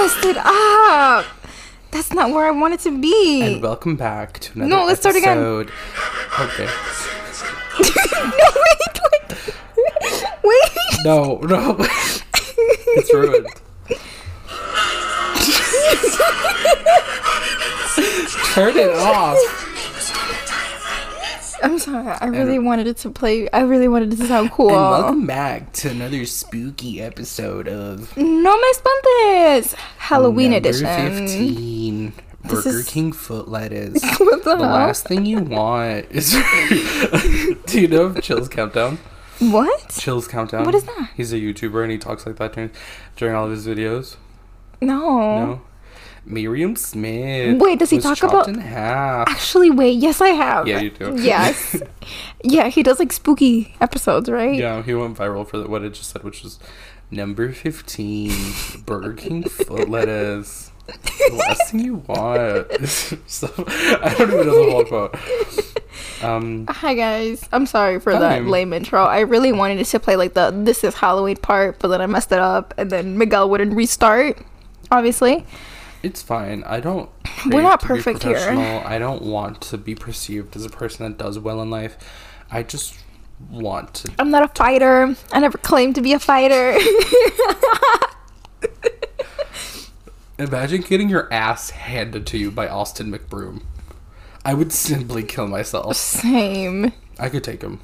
messed it up. That's not where I want it to be. And welcome back to another No, let's start again. episode. Okay. no, wait, wait. Wait. No, no. it's ruined. Turn it off. I'm sorry. I really wanted it to play. I really wanted it to sound cool. And welcome back to another spooky episode of No me espantes. Halloween number edition. 15. Burger is- King foot lettuce. What the the last thing you want is. Do you know Chill's Countdown? What? Chill's Countdown. What is that? He's a YouTuber and he talks like that during, during all of his videos. No. No. Miriam Smith. Wait, does he talk about- in half? Actually, wait. Yes, I have. Yeah, you do. Yes. yeah, he does like spooky episodes, right? Yeah, he went viral for what it just said, which was number fifteen, Burger King foot lettuce. The last thing you want. so, I don't even know the whole quote. Um, Hi guys. I'm sorry for that Hi. lame intro. I really wanted to play like the this is Halloween part, but then I messed it up and then Miguel wouldn't restart. Obviously. It's fine. I don't. We're not perfect here. I don't want to be perceived as a person that does well in life. I just want to. I'm not a fighter. I never claimed to be a fighter. Imagine getting your ass handed to you by Austin McBroom. I would simply kill myself. Same. I could take him.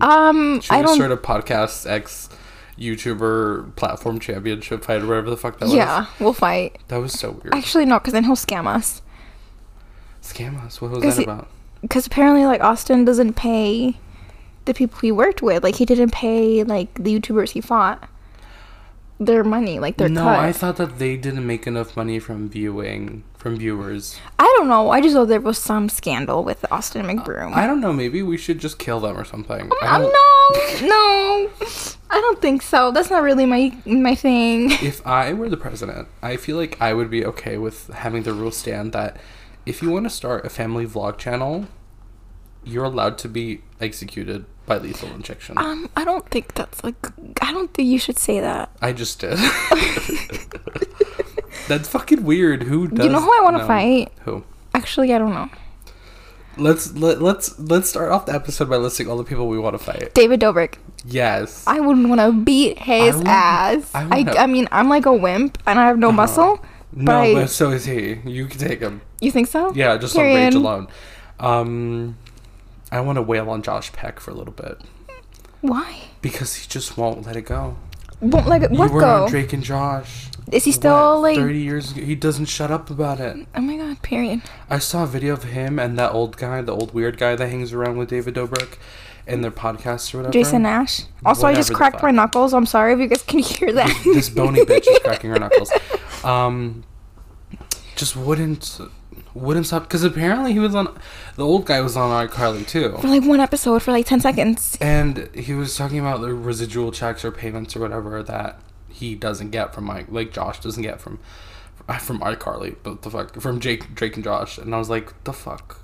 Um Should I don't start a podcast X YouTuber platform championship fight or whatever the fuck that Yeah, was? Yeah, we'll fight. That was so weird. Actually no, cuz then he'll scam us. Scam us. What was that he- about? Cuz apparently like Austin doesn't pay the people he worked with. Like he didn't pay like the YouTubers he fought their money, like their no, cut. I thought that they didn't make enough money from viewing from viewers. I don't know. I just know there was some scandal with Austin McBroom. I don't know. Maybe we should just kill them or something. I Um, no, no, I don't think so. That's not really my my thing. If I were the president, I feel like I would be okay with having the rule stand that if you want to start a family vlog channel, you're allowed to be executed by lethal injection. Um, I don't think that's like. I don't think you should say that. I just did. That's fucking weird. Who does? you know who I want to fight? Who? Actually, I don't know. Let's let, let's let's start off the episode by listing all the people we want to fight. David Dobrik. Yes. I wouldn't want to beat his wanna- ass. I I, I, mean, I'm like a wimp and I have no muscle. But no, I, but so is he. You can take him. you think so? Yeah, just on rage alone. Um, I want to wail on Josh Peck for a little bit Why? because he just won't let it go. Won't let it. You What were go? on Drake and Josh. Is he still what, like? thirty years? ago? He doesn't shut up about it. Oh my god. Period. I saw a video of him and that old guy, the old weird guy that hangs around with David Dobrik in their podcast or whatever. Jason Nash. Also, I just cracked my knuckles. I'm sorry if you guys can hear that. this bony bitch is cracking her knuckles. Um, just wouldn't wouldn't stop because apparently he was on the old guy was on iCarly too, for like one episode for like 10 seconds. and he was talking about the residual checks or payments or whatever that he doesn't get from Mike, like Josh doesn't get from from iCarly, but the fuck from Jake Drake and Josh, and I was like, the fuck,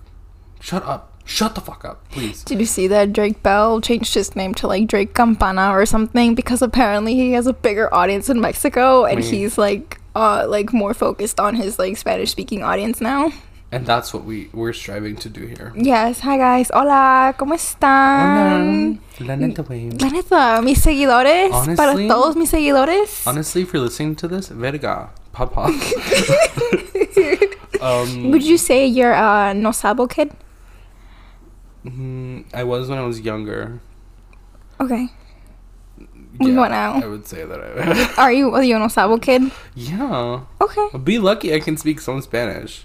shut up, shut the fuck up, please. Did you see that Drake Bell changed his name to like Drake Campana or something because apparently he has a bigger audience in Mexico and Wait. he's like uh like more focused on his like Spanish speaking audience now. And that's what we we're striving to do here. Yes, hi guys. Hola, ¿cómo están? Hola, la neta, güey. La neta, mis seguidores, para Honestly- todos mis seguidores. Honestly, if you're listening to this, verga, papa. um, Would you say you're a no sabo kid? mm, I was when I was younger. Okay. What now? I would say that I. Are you are you a no sabo kid? yeah. Okay. Be lucky I can speak some Spanish.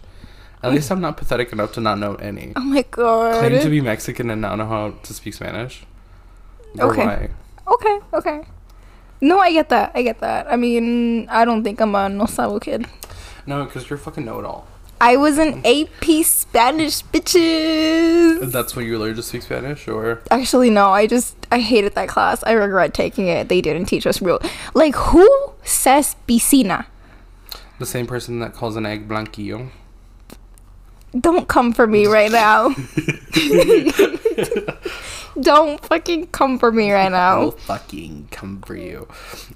At least I'm not pathetic enough to not know any. Oh my god. Claim to be Mexican and not know how to speak Spanish. Or Okay. why? Okay, okay. No, I get that. I get that. I mean, I don't think I'm a no sabo kid. No, because you're fucking know-it-all. I was an AP Spanish bitches. That's when you learned to speak Spanish, or Actually, no. I just I hated that class. I regret taking it. They didn't teach us real. Like who says piscina? the same person that calls an egg blanquillo. Don't come for me right now. don't fucking come for me right I'll now. fucking come for you.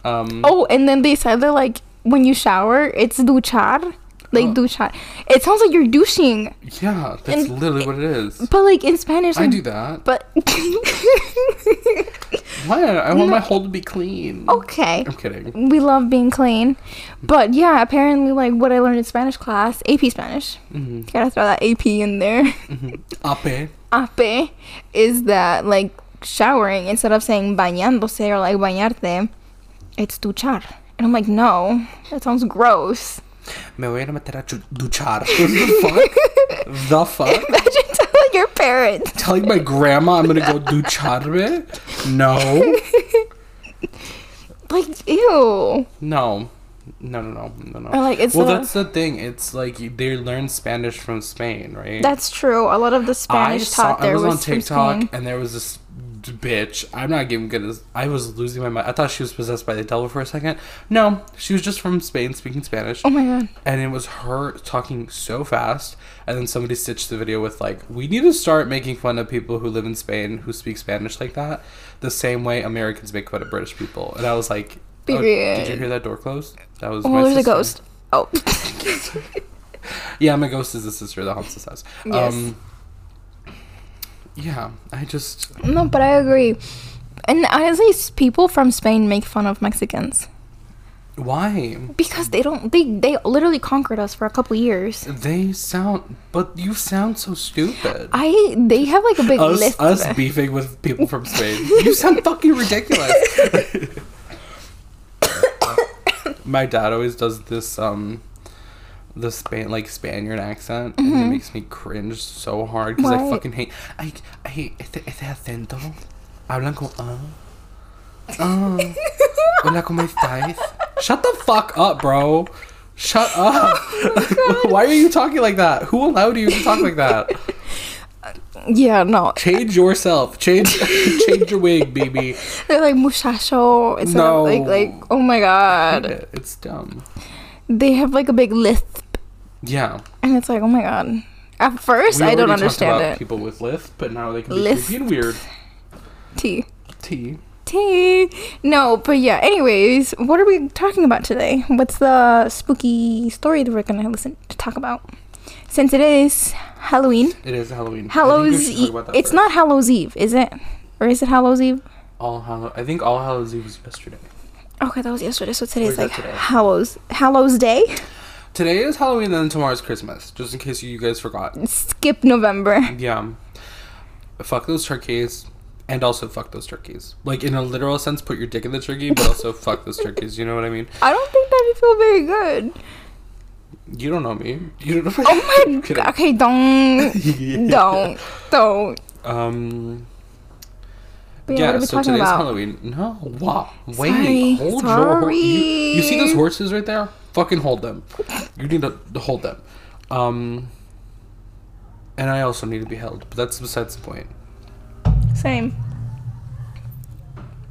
Um, Oh, and then they said that like when you shower, it's duchar. Like Oh. duchar. It sounds like you're douching. Yeah, that's And- literally what it is. But like in Spanish, I like, do that. But Why? I want my hole to be clean. okay, I'm kidding. we love being clean. But yeah, apparently, like what I learned in Spanish class, AP Spanish. hmm Gotta throw that AP in there. Ape. Ape is that like showering instead of saying bañándose or like bañarte, it's duchar. And I'm like, no, that sounds gross. Me voy a meter a duchar. the fuck? the fuck? Imagine telling your parents. Telling my grandma I'm gonna go ducharme? No. Like, ew. No. No, no, no, no, no. Or like it's well, the- that's the thing. It's like you- they learn Spanish from Spain, right? That's true. A lot of the Spanish taught there I was, was, on TikTok Spain. and there was this bitch. I'm not giving good as I was losing my mind. I thought she was possessed by the devil for a second. No, she was just from Spain speaking Spanish. Oh my god. And it was her talking so fast. And then somebody stitched the video with like, we need to start making fun of people who live in Spain who speak Spanish like that, the same way Americans make fun of British people. And I was like, oh, did you hear that door close? That was Oh, my there's a ghost. Oh. Yeah, my ghost is the sister that haunts this house. Yes. Um, yeah, I just no, but I agree. And honestly, people from Spain make fun of Mexicans why because they don't. They they literally conquered us for a couple years. they sound, but you sound so stupid. I they have like a big us list. us beefing with people from Spain. You sound fucking ridiculous. My dad always does this um the Span like Spaniard accent and it makes me cringe so hard because I Mm-hmm. Fucking hate I I hate este, este acento. Hablan como ah. Ah. Hola, ¿cómo estáis? Shut the fuck up, bro. Shut up. Why are you talking like that? Who allowed you to talk like that? yeah, no, Change yourself. Change change your wig, baby. they're like muchacho. It's No. like like oh my god. It's dumb. They have like a big lisp, Yeah. and it's like oh my god. At first, We I don't understand about it. People with lisp, but now they can be Lisp. creepy and weird. T. T. T. No, but yeah. Anyways, what are we talking about today? What's the spooky story that we're gonna listen to talk about? Since it is Halloween, It is Halloween. Hallows. Eve. It's first. not Hallows Eve, is it? Or is it Hallows Eve? All Hallow. I think All Hallows Eve was yesterday. Okay, that was yesterday. So today's like today? Hallows Hallows Day. Today is Halloween, and then tomorrow's Christmas. Just in case you guys forgot. Skip November. Yeah. Fuck those turkeys. And also fuck those turkeys. Like in a literal sense, put your dick in the turkey, but also fuck those turkeys. You know what I mean? I don't think that would feel very good. You don't know me. You don't know. Oh my god. Okay, don't, don't, don't. Um. But yeah, yeah, what are we so today's about? Halloween. No, wow. Wait, Sorry, hold your hor- you, you see those horses right there? Fucking hold them. You need to, to hold them. Um, and I also need to be held, but that's besides the point. Same.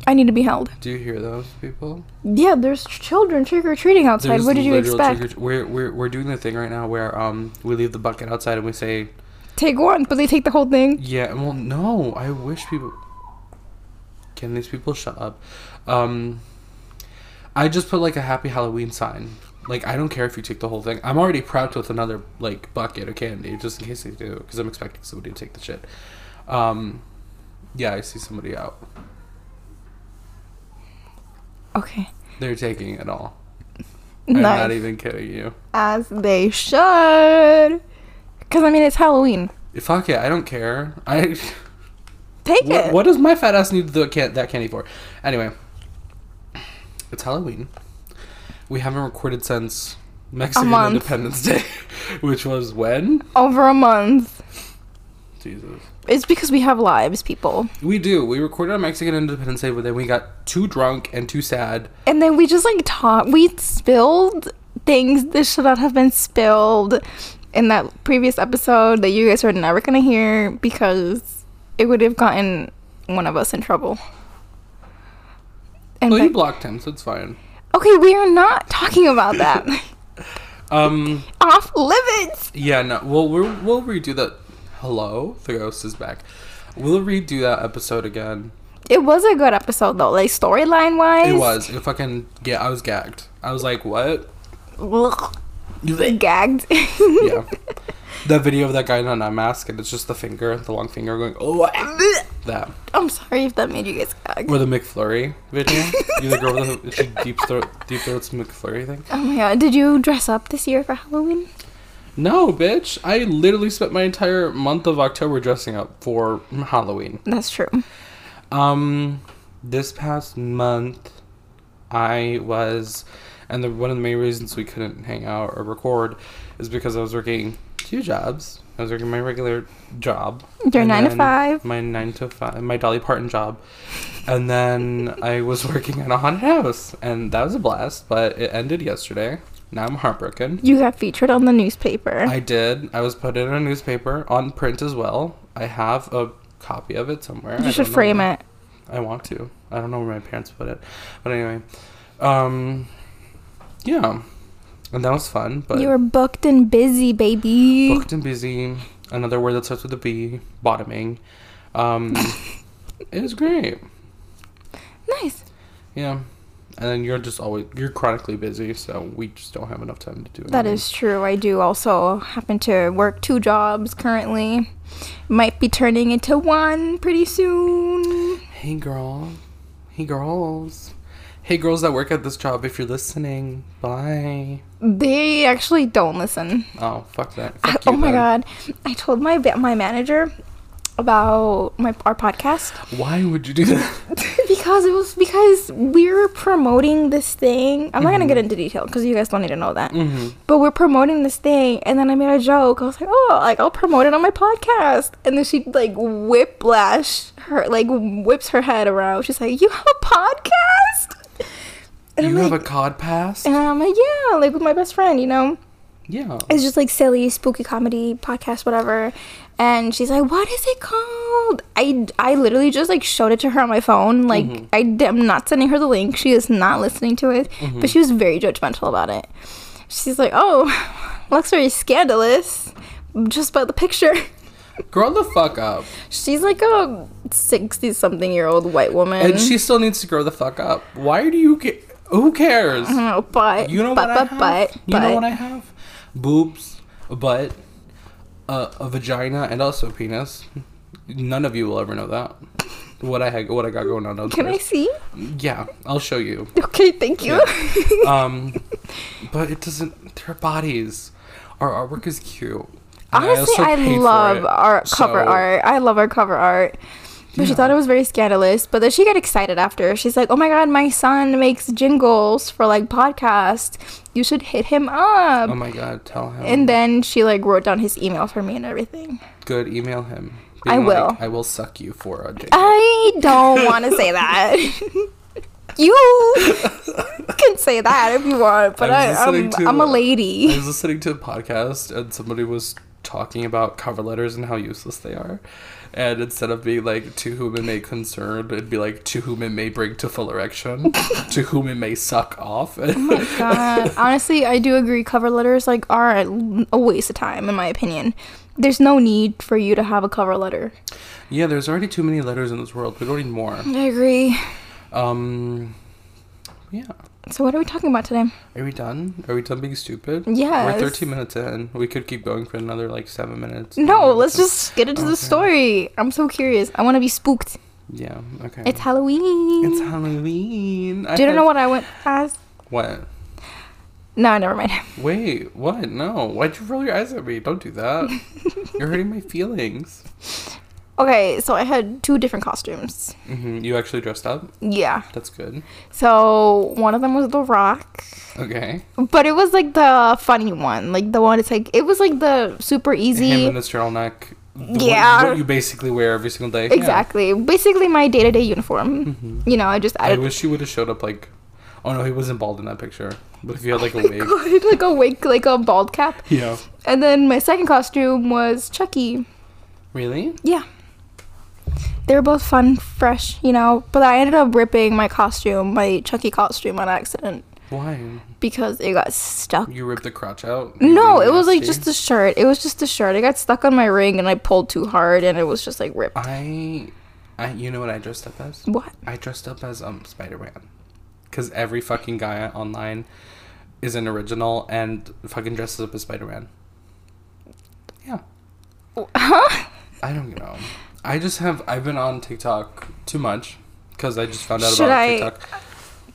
I need to be held. Do you hear those people? Yeah, there's children trick or treating outside. There's what did you expect? We're, we're we're doing the thing right now where um we leave the bucket outside and we say Take one, but they take the whole thing. yeah. Well, no, I wish people. Can these people shut up? Um, I just put like a happy Halloween sign. Like I don't care if you take the whole thing. I'm already prepped with another like bucket of candy just in case they do because I'm expecting somebody to take the shit. Um, yeah, I see somebody out. Okay. They're taking it all. I'm not even kidding you. As they should. Because, I mean, it's Halloween. Fuck it, I don't care. I. Take What, it. what does my fat ass need the can- that candy for? Anyway, it's Halloween. We haven't recorded since Mexican month. Independence Day, which was when? Over a month. Jesus. It's because we have lives, people. We do. We recorded on Mexican Independence Day, but then we got too drunk and too sad. And then we just, like, talk. We spilled things that should not have been spilled in that previous episode that you guys are never going to hear because it would have gotten one of us in trouble. And Well, you blocked him, so it's fine. Okay, we are not talking about that. Um, Off limits. yeah, no. Well, we're, we'll redo that. Hello, the ghost is back. We'll redo that episode again. It was a good episode though, like storyline wise. It was. It fucking yeah. I was gagged. I was like, what? Gagged. Yeah. the video of that guy in an eye mask, and it's just the finger, the long finger going, oh, ah." That. I'm sorry if that made you guys gag. Or the McFlurry video. you the girl with the she deep throat, deep throats McFlurry thing. Oh my god, did you dress up this year for Halloween? No, bitch. I literally spent my entire month of October dressing up for Halloween. That's true. Um, this past month, I was, and the, one of the main reasons we couldn't hang out or record is because I was working two jobs. I was working my regular job. Your nine to five. My nine to five, my Dolly Parton job, and then I was working at a haunted house, and that was a blast. But it ended yesterday. Now I'm heartbroken. You got featured on the newspaper. I did. I was put in a newspaper on print as well. I have a copy of it somewhere. you I should frame where. it. I want to. I don't know where my parents put it, but anyway, um, yeah, and that was fun. But you were booked and busy, baby. booked and busy. Another word that starts with a B. Bottoming. Um, it was great. Nice. Yeah, and then you're just always you're chronically busy, so we just don't have enough time to do it. That is true. I do also happen to work two jobs currently. Might be turning into one pretty soon. Hey girl. Hey girls. Hey girls that work at this job, if you're listening, bye. They actually don't listen. Oh, fuck that. I- Fuck oh my then. god. I told my my manager about my our podcast Why would you do that? because it was because we were promoting this thing. I'm not gonna get into detail because you guys don't need to know that. hmm But we're promoting this thing, and then I made a joke. I was like, "Oh, like I'll promote it on my podcast." And then she like whiplash her, like whips her head around. She's like, "You have a podcast?" And You I'm have like, a cod pass? and I'm like, "Yeah, like with my best friend, you know." Yeah. It's just like silly, spooky comedy podcast, whatever. And she's like, "What is it called?" I I literally just like showed it to her on my phone. Like Mhm. I am not sending her the link. She is not listening to it, Mm-hmm. but she was very judgmental about it. She's like, "Oh, looks very scandalous." Just by the picture. Grow the fuck up. She's like a sixty-something-year-old white woman. And she still needs to grow the fuck up. Why do you get. Who cares? I know, but You know but, what I but, have? but, you know what I have? Boobs, a butt, a, a vagina, and also a penis. None of you will ever know that. What I had, what I got going on Can I see? Yeah, I'll show you. Okay, thank you. um, but it doesn't. Their bodies, our artwork is cute. And Honestly, also I, love our cover so- art. I love our cover art. But she thought it was very scandalous. But then she got excited after. She's like, "Oh my god, my son makes jingles for like podcast. You should hit him up." Oh my god, tell him. and then she like wrote down his email for me and everything. good, email him. I Being will. I will suck you for a jingle. I don't want to say that. you can say that if you want, but I I, I'm, to, I'm a lady. I was listening to a podcast and somebody was talking about cover letters and how useless they are. And instead of being like to whom it may concern, it'd be like to whom it may bring to full erection, to whom it may suck off. oh my God, honestly, I do agree. Cover letters like are a waste of time, in my opinion. There's no need for you to have a cover letter. yeah, there's already too many letters in this world. We don't need more. I agree. Um, yeah. So what are we talking about today? Are we done? Are we done being stupid? Yeah. We're 13 minutes in. We could keep going for another like seven minutes. No, let's just get into Okay. the story. I'm so curious. I want to be spooked. Yeah. Okay. It's Halloween. It's Halloween. I Do you know what I went as? What? No, never mind. Wait, what? No. Why'd you roll your eyes at me? Don't do that. You're hurting my feelings. Okay, so I had two different costumes. hmm You actually dressed up? Yeah. That's good. So one of them was The Rock, Okay. but it was like the funny one, like the one. It's like it was like the super easy. Him in this turtleneck. the- what- Yeah. What, you basically wear every single day. Yeah. Exactly. Basically my day to day uniform. Mhm. You know, I just I wish you would have showed up like. Oh no, he wasn't bald in that picture. But if you had like a wig. like a wig, like a bald cap. Yeah. And then my second costume was Chucky. Really? Yeah. They were both fun, fresh, you know. But I ended up ripping my costume, my Chucky costume, on accident Why? because it got stuck. You ripped the crotch out? No, it was like just a shirt. It was just a shirt. It got stuck on my ring and I pulled too hard and it was just like ripped. I, I, you know what I dressed up as? What? I dressed up as um Spider Man, because every fucking guy online is an original and fucking dresses up as Spider Man. Yeah. Huh? I don't know. I just have I've been on TikTok too much because I just found out Should about I- TikTok.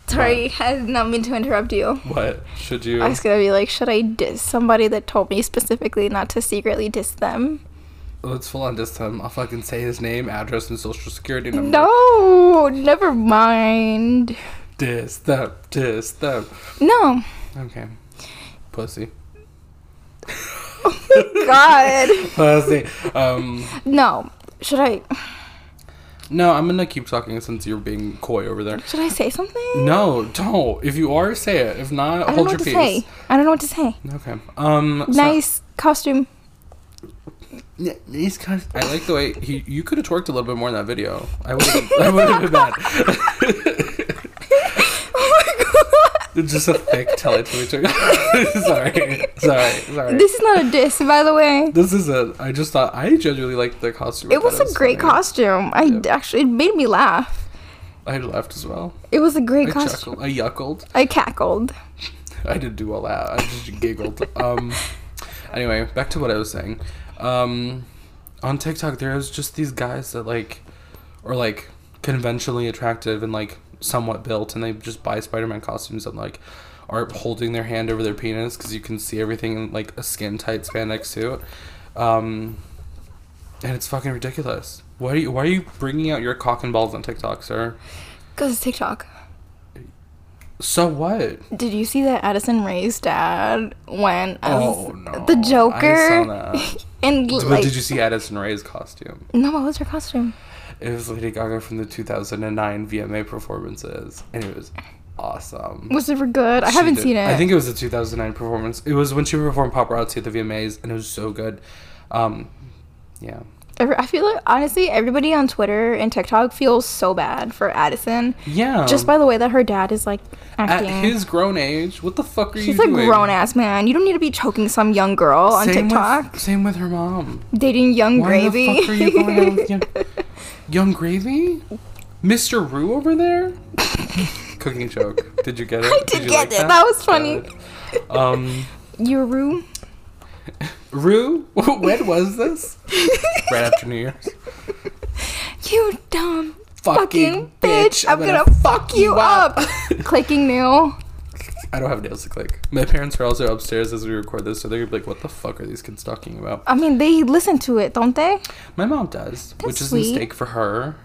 Sorry, I did not mean to interrupt you. What should you? I was gonna be like, should I diss somebody that told me specifically not to secretly diss them? Let's full on diss him. I'll fucking say his name, address, and social security number. No, never mind. Diss them. Diss them. No. Okay. Pussy. Oh my God. Pussy. Um. No. Should I No, I'm gonna keep talking since you're being coy over there. should I say something? No, don't. If you are, say it. If not, I don't hold know your what to peace. say. I don't know what to say. Okay. Um. so- nice costume. Yeah, he's kind of, I like the way he. You could have twerked a little bit more in that video. I would. I would have been mad. Oh my god. It's just a thick Teletubby sorry, sorry, sorry. This is not a diss, by the way. This is a. I just thought I genuinely liked the costume. It was a great funny. costume. I Yep. actually it made me laugh. I left as well. It was a great costume. chuckled. I yuckled. I cackled. I didn't do all that. I just giggled. Um. Anyway, back to what I was saying. Um, on TikTok, there's just these guys that like, are like conventionally attractive and like somewhat built, and they just buy Spider-Man costumes and like are holding their hand over their penis because you can see everything in like a skin tight spandex suit. Um, and it's fucking ridiculous. Why are you Why are you bringing out your cock and balls on TikTok, sir? Cause it's TikTok. So what? Did you see that Addison Rae's dad went as Oh no, the I Joker? saw that. and But like did you see Addison Rae's costume? no, what was her costume? It was Lady Gaga from the 2009 VMA performances, and it was awesome. Was it for good? I She haven't did- seen it. I think it was the 2009 performance. It was when she performed Paparazzi at the VMAs, and it was so good. Um, yeah. I feel like honestly, everybody on Twitter and TikTok feels so bad for Addison Yeah. just by the way that her dad is like acting. at his grown age, what the fuck are you He's a doing? grown ass man. You don't need to be choking some young girl on same TikTok, With, same with her mom. dating Yung Why gravy. the fuck are you going out with Yung, gravy? Mr. Rue over there? Cooking joke. Did you get it? I did you get it. That was funny. Um, Your room. Rue, when was this? right after New Year's. You dumb Fucking fucking bitch. I'm, gonna, fuck you up. Clicking nail. I don't have nails to click. My parents are also upstairs as we record this, so they're gonna be like, "What the fuck are these kids talking about?" I mean, they listen to it, don't they? My mom does, which That's is a mistake for her.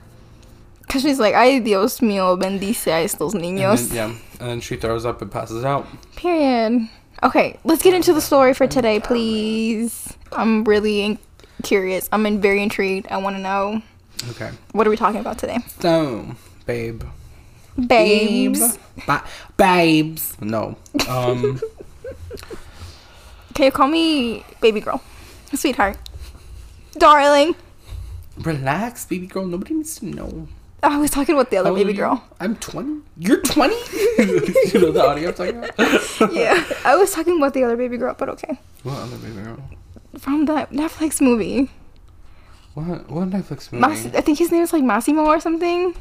Cause she's like, ay Dios mío, bendice a estos And niños. then, yeah, and then she throws up and passes out. Period. Okay, let's get into the story for today, please. I'm really in- curious. I'm in very intrigued. I want to know Okay. what are we talking about today, So, babe. Babes. Ba- babes. No. Um. Can you call me baby girl, sweetheart, darling? relax, baby girl. Nobody needs to know. I was talking about the other How old are baby girl. I'm 20. You're 20? you know the audio I'm talking about? Yeah, I was talking about the other baby girl, but okay. What other baby girl? From that Netflix movie. What? What Netflix movie? Mas- I think his name is like Massimo or something.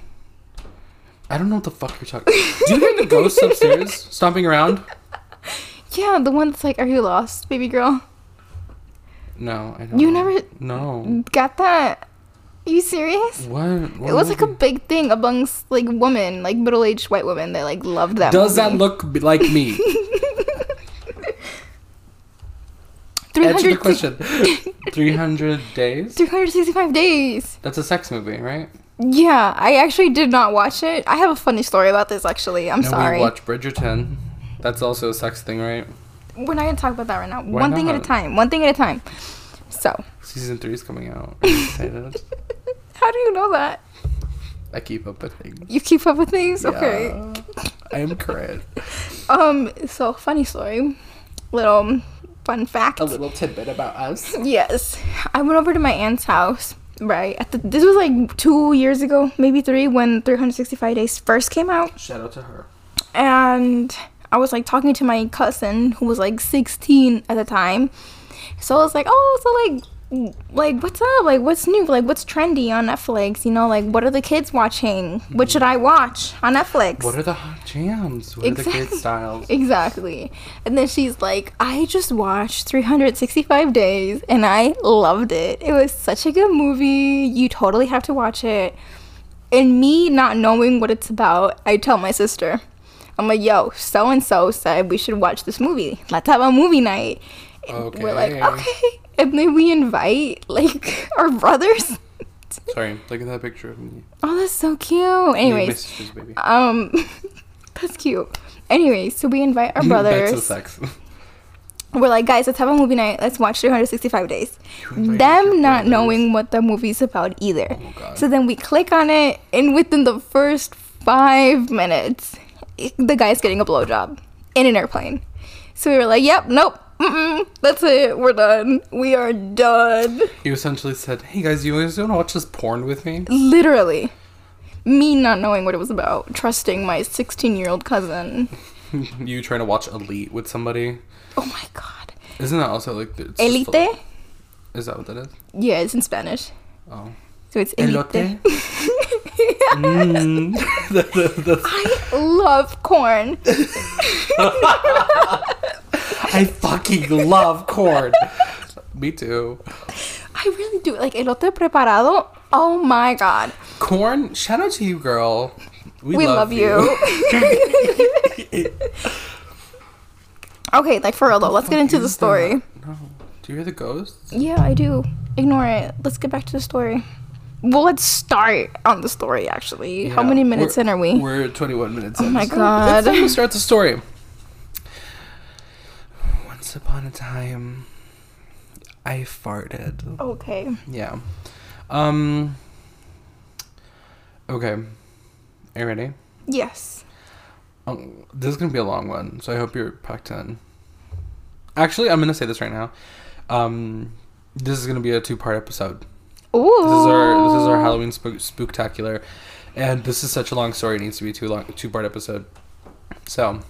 I don't know what the fuck you're talking. Do you hear the ghosts upstairs stomping around? Yeah, the one that's like, "Are you lost, baby girl?" No, I don't. You never No. got that? Are you serious? What? what It was like a big thing amongst like women, like middle-aged white women. They like loved that. Does that look b- like me? Answer the question. 300 days? 365 days. That's a sex movie, right? Yeah, I actually did not watch it. I have a funny story about this actually. I'm And sorry. we watch Bridgerton. That's also a sex thing, right? We're not gonna talk about that right now. Why One thing at a time. One thing at a time. So, Season 3 is coming out. Are you excited? how do you know that? I keep up with things. You keep up with things? Okay. I am correct. Um, so funny story. Little fun fact. A little tidbit about us. Yes. I went over to my aunt's house, right? At the, this was like two years ago, maybe three, when 365 Days first came out. Shout out to her. And I was like talking to my cousin who was like 16 at the time. So I was like, oh, so like, like what's up? Like what's new? Like what's trendy on Netflix? You know, like what are the kids watching? What should I watch on Netflix? What are the hot jams? What are the Exactly. kid styles? Exactly. And then she's like, I just watched 365 Days and I loved it. It was such a good movie. You totally have to watch it. And me not knowing what it's about, I tell my sister, I'm like, yo, so and so said we should watch this movie. Let's have a movie night. And We're like, Okay. okay. And then we invite like our brothers. Sorry, look at that picture of me. Oh, that's so cute. Me and my Anyways, baby. um, that's cute. Anyway, so we invite our Back brothers. to the sex. We're like, guys, let's have a movie night. Let's watch 365 Days. Them not brothers. knowing what the movie's about either. Oh. So then we click on it, and within the first five minutes, the guy's getting a blowjob in an airplane. So we were like, yep, nope, mm-mm, that's it. We're done. We are done. You essentially said, "Hey guys, you guys want to watch this porn with me?" Literally. Me not knowing what it was about, trusting my 16 year old cousin. you trying to watch Elite with somebody? Oh my god. Isn't that also like Elite? is that what that is? Yeah, it's in Spanish. Oh, So it's elite. Elote? mm. That- that- that's- I love corn. I fucking love corn. Me too. I really do. Like elote preparado. Oh my god. Corn. Shout out to you, girl. We, We, love, you. okay, like for real though, let's get into the story. that? No. Do you hear the ghosts? Yeah, I do. Ignore it. Let's get back to the story. Well, let's start on the story actually. How many minutes in are we? We're 21 minutes Oh in. my so God. To start the story. Once upon a time, I farted. Okay. Yeah. Um. Okay. Are you ready? Yes. Um, this is gonna be a long one, so I hope you're packed in. Actually, I'm gonna say this right now. Um, this is gonna be a two-part episode. Ooh. This is our this is our Halloween spook spooktacular, and this is such a long story. It needs to be two long two part episode. So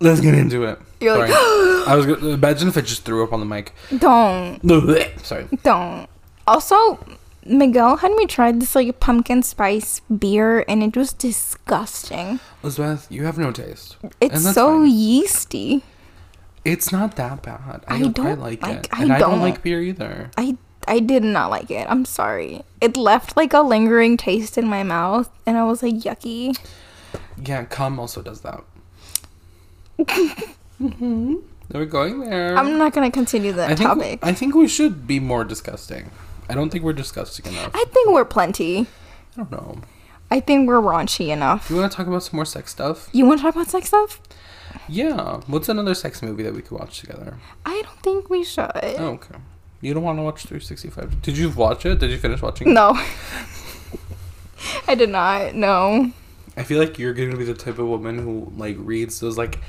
let's get into it. You're like, I was gonna imagine if I just threw up on the mic. Don't. Sorry. Don't. Also, Miguel had me try this like pumpkin spice beer, and it was disgusting. Elizabeth, you have no taste. It's so fine. yeasty. It's not that bad. I, I I don't like, like- it, I and don't don't. like beer either. I I did not like it. I'm sorry. It left like a lingering taste in my mouth, and I was like, yucky. Yeah, cum also does that. mm-hmm. We're going there. I'm not gonna continue that I think topic. I think we should be more disgusting. I don't think we're disgusting enough. I think we're plenty. I don't know. I think we're raunchy enough. Do you want to talk about some more sex stuff? You want to talk about sex stuff? Yeah. What's another sex movie that we could watch together? I don't think we should. Oh, okay. You don't want to watch 365? Did you watch it? Did you finish watching it? No. I did not. No. I feel like you're going to be the type of woman who like reads those like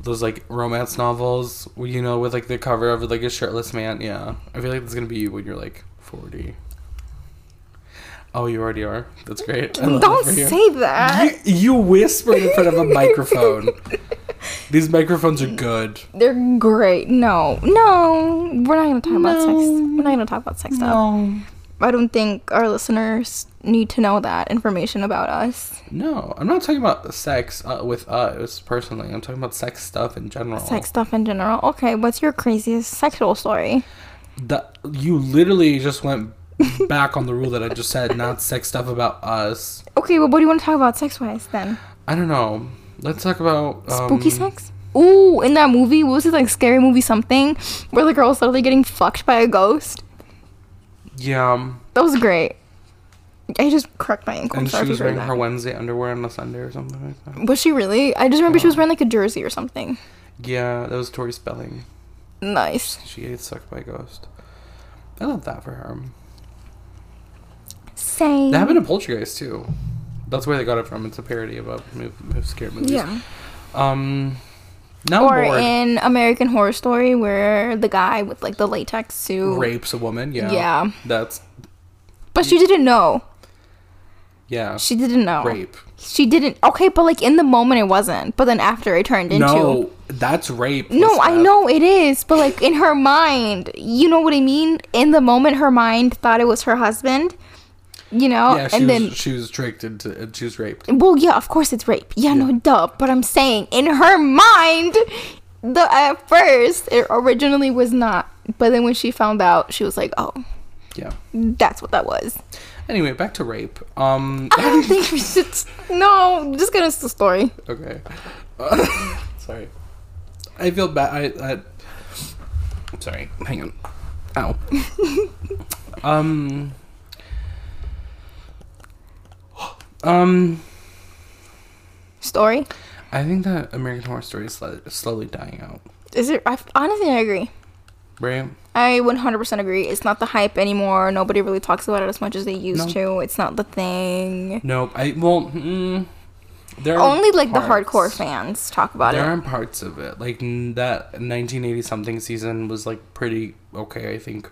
those like romance novels, you know, with like the cover of like a shirtless man. Yeah. I feel like that's going to be you when you're like 40. Oh, you already are. That's great. Don't say that. You, you whispered in front of a microphone. These microphones are good. They're great. No. No. We're not gonna talk about sex. We're not gonna talk about sex stuff. No. I don't think our listeners need to know that information about us. No, I'm not talking about sex uh, with us personally. I'm talking about sex stuff in general. Sex stuff in general. Okay, what's your craziest sexual story? That you literally just went back on the rule that I just said, not sex stuff about us. Okay, well, what do you want to talk about sex wise then? I don't know. Let's talk about um, Spooky sex? Ooh, in that movie, what was it like scary movie something where the girl's literally getting fucked by a ghost? Yeah, um, That was great. I just cracked my ankle. And she was wearing her Wednesday underwear on a Sunday or something like that. Was she really? I just remember she was wearing like a jersey or something. Yeah, that was Tori Spelling. Nice. She ate sucked by a ghost. I love that for her. Same. That happened in Poltergeist too. That's where they got it from. It's a parody of a mov- of scary movies. Yeah. Um. Now Or bored. in American Horror Story where the guy with like the latex suit. rapes a woman. Yeah. Yeah. That's But she didn't know. yeah. She didn't know. Rape. She didn't. Okay, but like in the moment it wasn't. But then after it turned into. No, That's rape. No, I know it is, but like in her mind, you know what I mean? In the moment, her mind thought it was her husband, you know? Yeah, she and was, then, she was tricked into. and She was raped. well, yeah, of course it's rape. Yeah, no, duh. But I'm saying, in her mind, the at first, it originally was not. But then when she found out, she was like, oh, Yeah. that's what that was. Anyway, back to rape. Um. I don't think we should. No, just get us the story. Okay. sorry. I feel bad. I. I I'm sorry. Hang on. Ow. um. Um. Story? I think that American Horror Story is slowly dying out. Is it? I, honestly, I agree. Right? I 100% agree. It's not the hype anymore. Nobody really talks about it as much as they used No. to. It's not the thing. Nope. I well. Mm, there are Only like the hardcore fans talk about There it. There are parts of it, like n- that 1980 something season was like pretty okay. I think.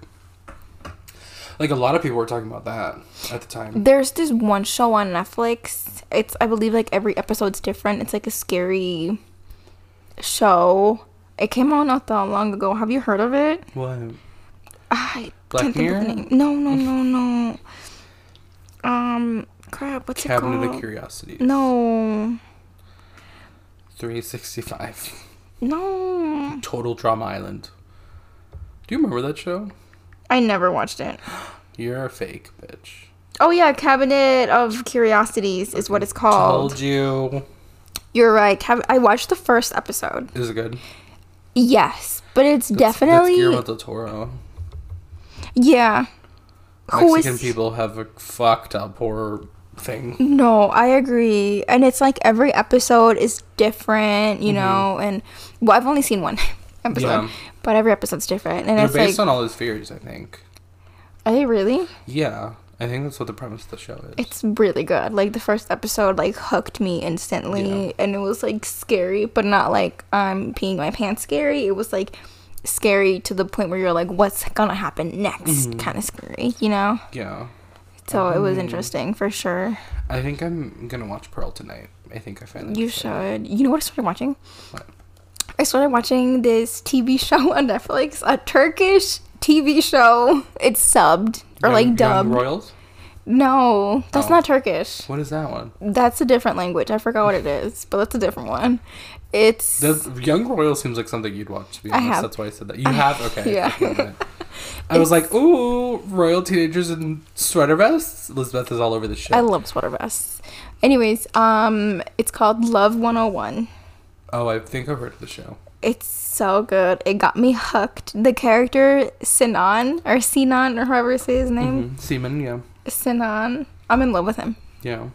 Like a lot of people were talking about that at the time. There's this one show on Netflix. It's I believe like every episode's different. It's like a scary show. It came out not that long ago. Have you heard of it? What? I Black can't think of the name. No, no, no, no. Um, crap. What's it called? Cabinet of Curiosities. No, 365. no. Total Drama Island. Do you remember that show? I never watched it. You're a fake bitch. Oh yeah, Cabinet of Curiosities is what it's called. Told you. You're right. I watched the first episode. Is it good? Yes, but it's That's- definitely That's Guillermo del Toro. yeah. Mexican is people have a fucked up horror thing. no? I agree, and it's like every episode is different, you mm-hmm. know. And well, I've only seen one episode, Mm-hmm. Yeah. but every episode's different, and They're it's based like, on all his fears, I think. are they really? Yeah, I think that's what the premise of the show is. It's really good. Like the first episode, like hooked me instantly, Yeah. and it was like scary, but not like I'm peeing my pants scary. It was like scary to the point where you're like, what's gonna happen next? Mm-hmm. Kind of scary, you know. yeah, So it was Mm. interesting for sure. I think I'm gonna watch Pearl tonight. I think I finally. You should. You know what I started watching? What? I started watching this TV show on Netflix, a Turkish TV show. It's subbed or Young- like Young dubbed. Royals. No, that's Oh. not Turkish. What is that one? That's a different language. I forgot what it is, but that's a different one. It's Does Young Royal seems like something you'd watch? To be I honest, have. that's why I said that. You have okay. Yeah. I was like, ooh, royal teenagers in sweater vests. Elizabeth is all over the shit. I love sweater vests. Anyways, um, it's called Love 101. Oh, I think I've heard of the show. It's so good. It got me hooked. The character Sinan or Sinan or whoever say his name. Mm-hmm. Seaman, yeah, Sinan. I'm in love with him. yeah.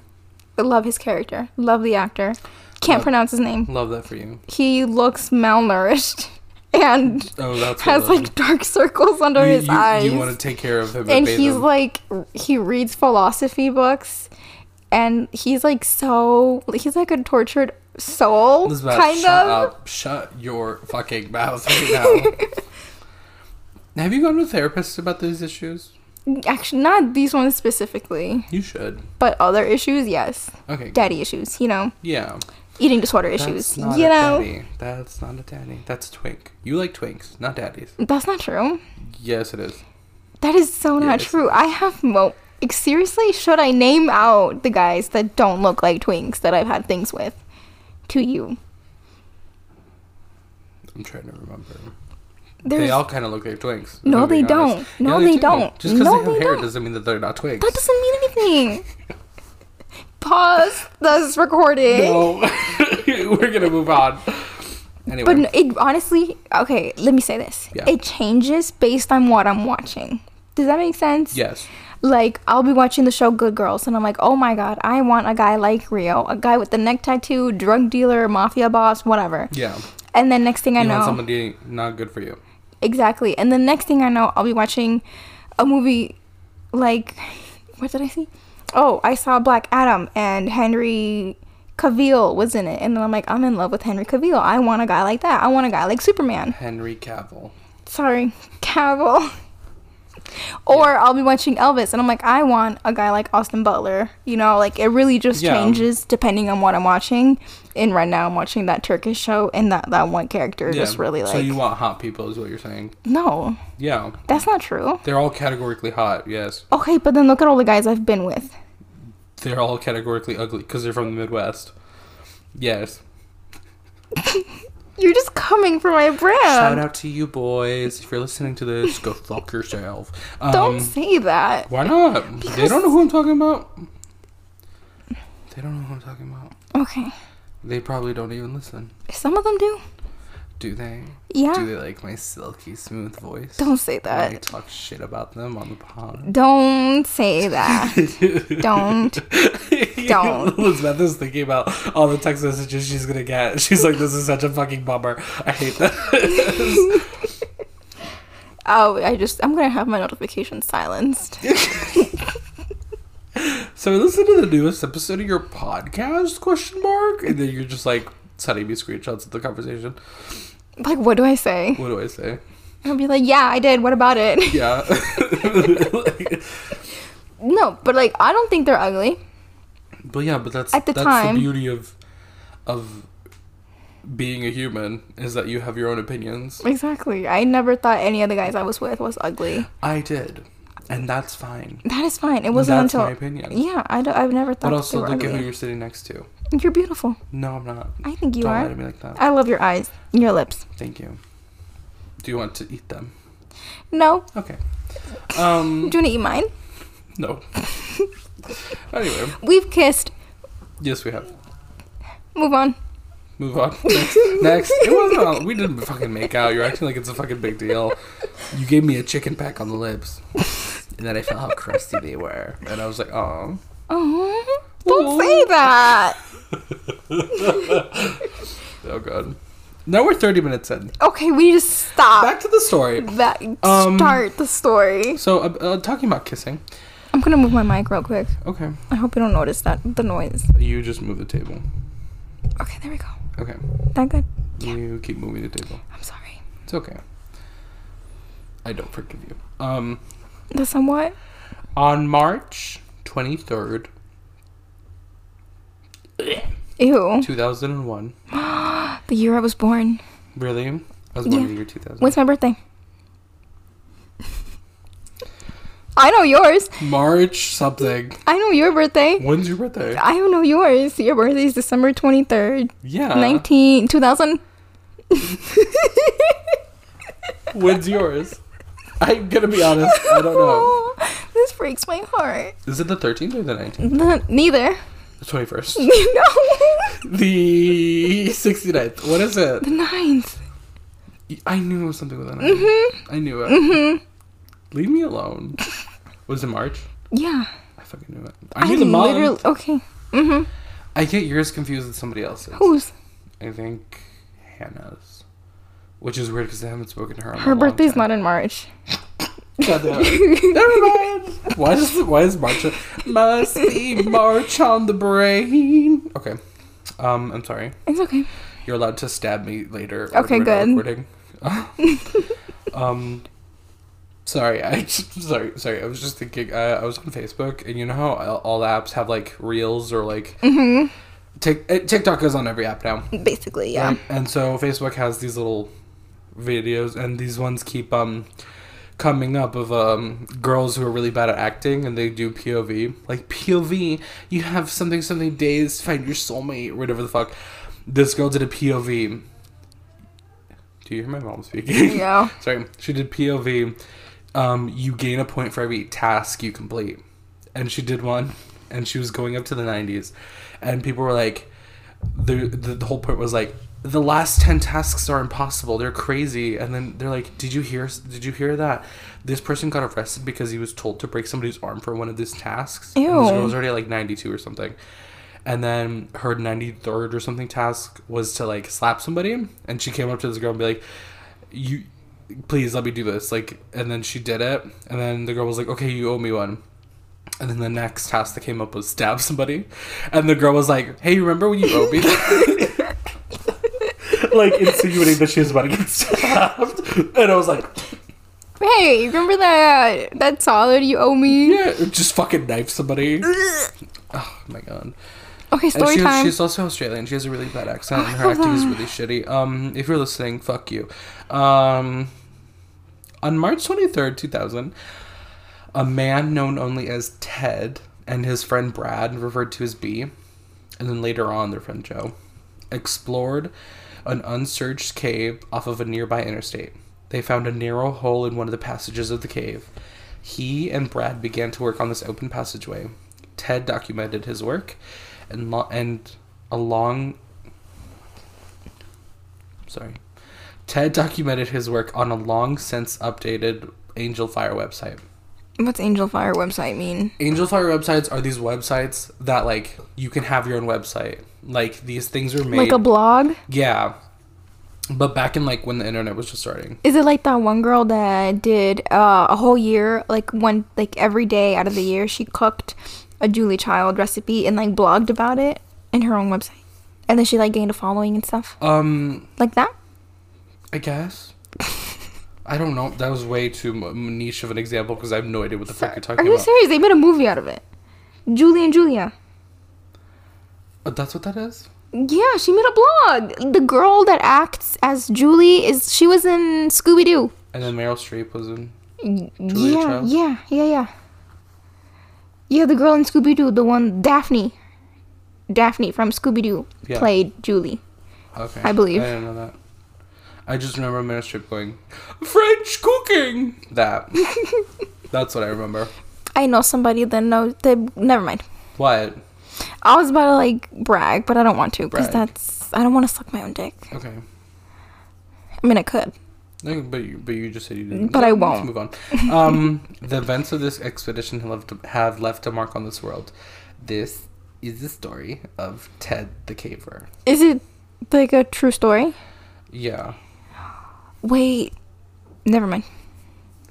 I love his character. Love the actor. Can't Love- pronounce his name. Love that for you. He looks malnourished and Oh, has like dark circles under you, his you, eyes. You want to take care of him, and he's like he reads philosophy books and he's like so he's like a tortured soul Elizabeth, kind shut of up. Shut your fucking mouth right now. Have you gone to a therapist about these issues? actually not these ones specifically You should. but other issues yes Okay. daddy issues you know Yeah. eating disorder That's issues you know daddy. That's not a daddy. That's a twink. You like twinks, not daddies. that's not true Yes, it is. that is so not true i have mo like, seriously should i name out the guys that don't look like twinks that i've had things with to you I'm trying to remember. there's they all kind of look like twinks. No, they don't. No, they do. don't. Just because No, they have they hair don't. doesn't mean that they're not twinks. that doesn't mean anything pause this recording No, we're gonna move on. Anyway, But it honestly, okay, let me say this. Yeah. It changes based on what I'm watching. Does that make sense? yes, Like, I'll be watching the show Good Girls, and I'm like, oh my god, I want a guy like Rio. A guy with the neck tattoo, drug dealer, mafia boss, whatever. yeah. And then next thing I You know. want somebody not good for you. Exactly. And the next thing I know, I'll be watching a movie like what did I see? Oh, I saw Black Adam and Henry Cavill was in it. And then I'm like, I'm in love with Henry Cavill. I want a guy like that. I want a guy like Superman. Henry Cavill. Sorry, Cavill. Or I'll be watching Elvis and I'm like, I want a guy like Austin Butler. You know, like it really just Yeah. changes depending on what I'm watching. And right now I'm watching that Turkish show and that, that one character just really like So you want hot people, is what you're saying? No, Yeah, that's not true. they're all categorically hot. Yes, Okay, but then look at all the guys I've been with. they're all categorically ugly because they're from the Midwest. Yes. You're just coming for my brand. Shout out to you boys. If you're listening to this, go fuck yourself. Um, Don't say that. Why not? They don't know who I'm talking about. They don't know who I'm talking about. Okay. They probably don't even listen. Some of them do. Do they? Yeah. Do they like my silky smooth voice? Don't say When I that. talk shit about them on the pod. Don't say that. Don't. Don't. Elizabeth is thinking about all the text messages she's gonna get. She's like, "This is such a fucking bummer. I hate this." Oh, I just I'm gonna have my notifications silenced. so listen to the newest episode of your podcast? Question mark. And then you're just like sending me screenshots of the conversation. Like, what do I say? What do I say? I'll be like, yeah, I did. What about it? Yeah. Like- No, but like, I don't think they're ugly. but yeah, but that's At the that's time- the beauty of of being a human is that you have your own opinions. Exactly. I never thought any of the guys I was with was ugly. I did, and that's fine. That is fine. It wasn't that's until my opinion. yeah, I don't, I've never thought But also look at who you're sitting next to. You're beautiful. No, I'm not. I think you Don't are. lie to me like that. I love your eyes, and your lips. Thank you. Do you want to eat them? No, Okay. Um. do you want to eat mine? no. anyway, We've kissed. yes, we have. Move on. Move on. Next. Next. It wasn't. We didn't fucking make out. You're acting like it's a fucking big deal. You gave me a chicken peck on the lips, and then I felt how crusty they were, and I was like, oh. Oh, don't say that. Oh god. Now we're 30 minutes in. Okay, we need to stop. Back to the story. that Um, start the story. So, uh, uh, talking about kissing. I'm gonna move my mic real quick. Okay. I hope you don't notice that the noise. You just move the table. Okay, there we go. Okay. That good? You keep moving the table. I'm sorry. It's okay. I don't forgive you. Um, The somewhat. on March 23rd, Ew. 2001. The year I was born. Really? I was born in Yeah. the year 2000. When's my birthday? I know yours. March something. I know your birthday. When's your birthday? I don't know yours. Your birthday is December 23rd, Yeah. 19, 2000. When's yours? I'm gonna be honest. I don't know. this breaks my heart. Is it the 13th or the 19th? N- neither. The 21st. no. The 69th. What is it? The ninth. I knew it was something with an I. Mm-hmm. I knew it. Leave me alone. Was it March? Yeah. I fucking knew it. I knew the month. Okay. Mm-hmm. I get yours confused with somebody else's. Whose? I think Hannah's. Which is weird because I haven't spoken to her. In Her birthday's not in March. Never mind. Why does why is March? Must be March on the brain. Okay. Um, I'm sorry. It's okay. You're allowed to stab me later. Okay, good. Recording. um, sorry. I sorry. Sorry. I was just thinking. Uh, I was on Facebook, and you know how all, apps have like reels or like Mm-hmm. Tik uh, TikTok is on every app now. Basically, yeah. And so Facebook has these little videos, and these ones keep um coming up of um girls who are really bad at acting, and they do POV. Like POV, you have something something days to find your soulmate, whatever the fuck. This girl did a POV. Do you hear my mom speaking? Yeah. Sorry, she did POV. Um, you gain a point for every task you complete, and she did one, and she was going up to the 90s, and people were like, the the, the whole point was like, the last 10 tasks are impossible. They're crazy, and then they're like, did you hear? Did you hear that? This person got arrested because he was told to break somebody's arm for one of these tasks. And this girl was already like 92 or something. And then her 93rd or something task was to like slap somebody. And she came up to this girl and be like, You, please let me do this. Like, and then she did it. And then the girl was like, Okay, you owe me one. And then the next task that came up was stab somebody. And the girl was like, Hey, remember when you owed me that? Like insinuating that she was about to get stabbed. And I was like, Hey, remember that that solid you owe me? Yeah, just fucking knife somebody. oh my god. Okay, And story she, time. she's also Australian. She has a really bad accent, and her acting is really shitty. Um, if you're listening, fuck you. Um, on March 23rd, 2000, a man known only as Ted and his friend Brad, referred to as B, and then later on their friend Joe, explored an unsearched cave off of a nearby interstate. They found a narrow hole in one of the passages of the cave. He and Brad began to work on this open passageway. Ted documented his work, and lo- and along. Sorry, Ted documented his work on a long since updated Angelfire website. What's Angelfire website mean? Angelfire websites are these websites that like you can have your own website. Like these things are made. Like a blog? yeah, but back in like when the internet was just starting. Is it like that one girl that did uh, a whole year, like one, like every day out of the year, she cooked a Julie Child recipe and like blogged about it in her own website, and then she like gained a following and stuff Um, like that. I guess. I don't know. That was way too niche of an example because I have no idea what the fuck you're talking about. Are you about. serious? They made a movie out of it. Julie and Julia. Uh, that's what that is. Yeah, she made a blog. The girl that acts as Julie is she was in Scooby Doo. And then Meryl Streep was in. Julia Yeah, Child? yeah, yeah, yeah. Yeah, the girl in Scooby Doo, the one Daphne. Daphne from Scooby Doo Yeah. played Julie. Okay. I believe. I didn't know that. I just remember Meryl Streep going, French cooking. That. That's what I remember. I know somebody that knows. That never mind. What? I was about to like brag, but I don't want to because that's I don't want to suck my own dick. Okay. I mean, I could. No, But you, but you just said you didn't. But I Let's won't. Move on. Um, the events of this expedition have left, have left a mark on this world. This is the story of Ted the Caver. Is it like a true story? Yeah. Wait, never mind.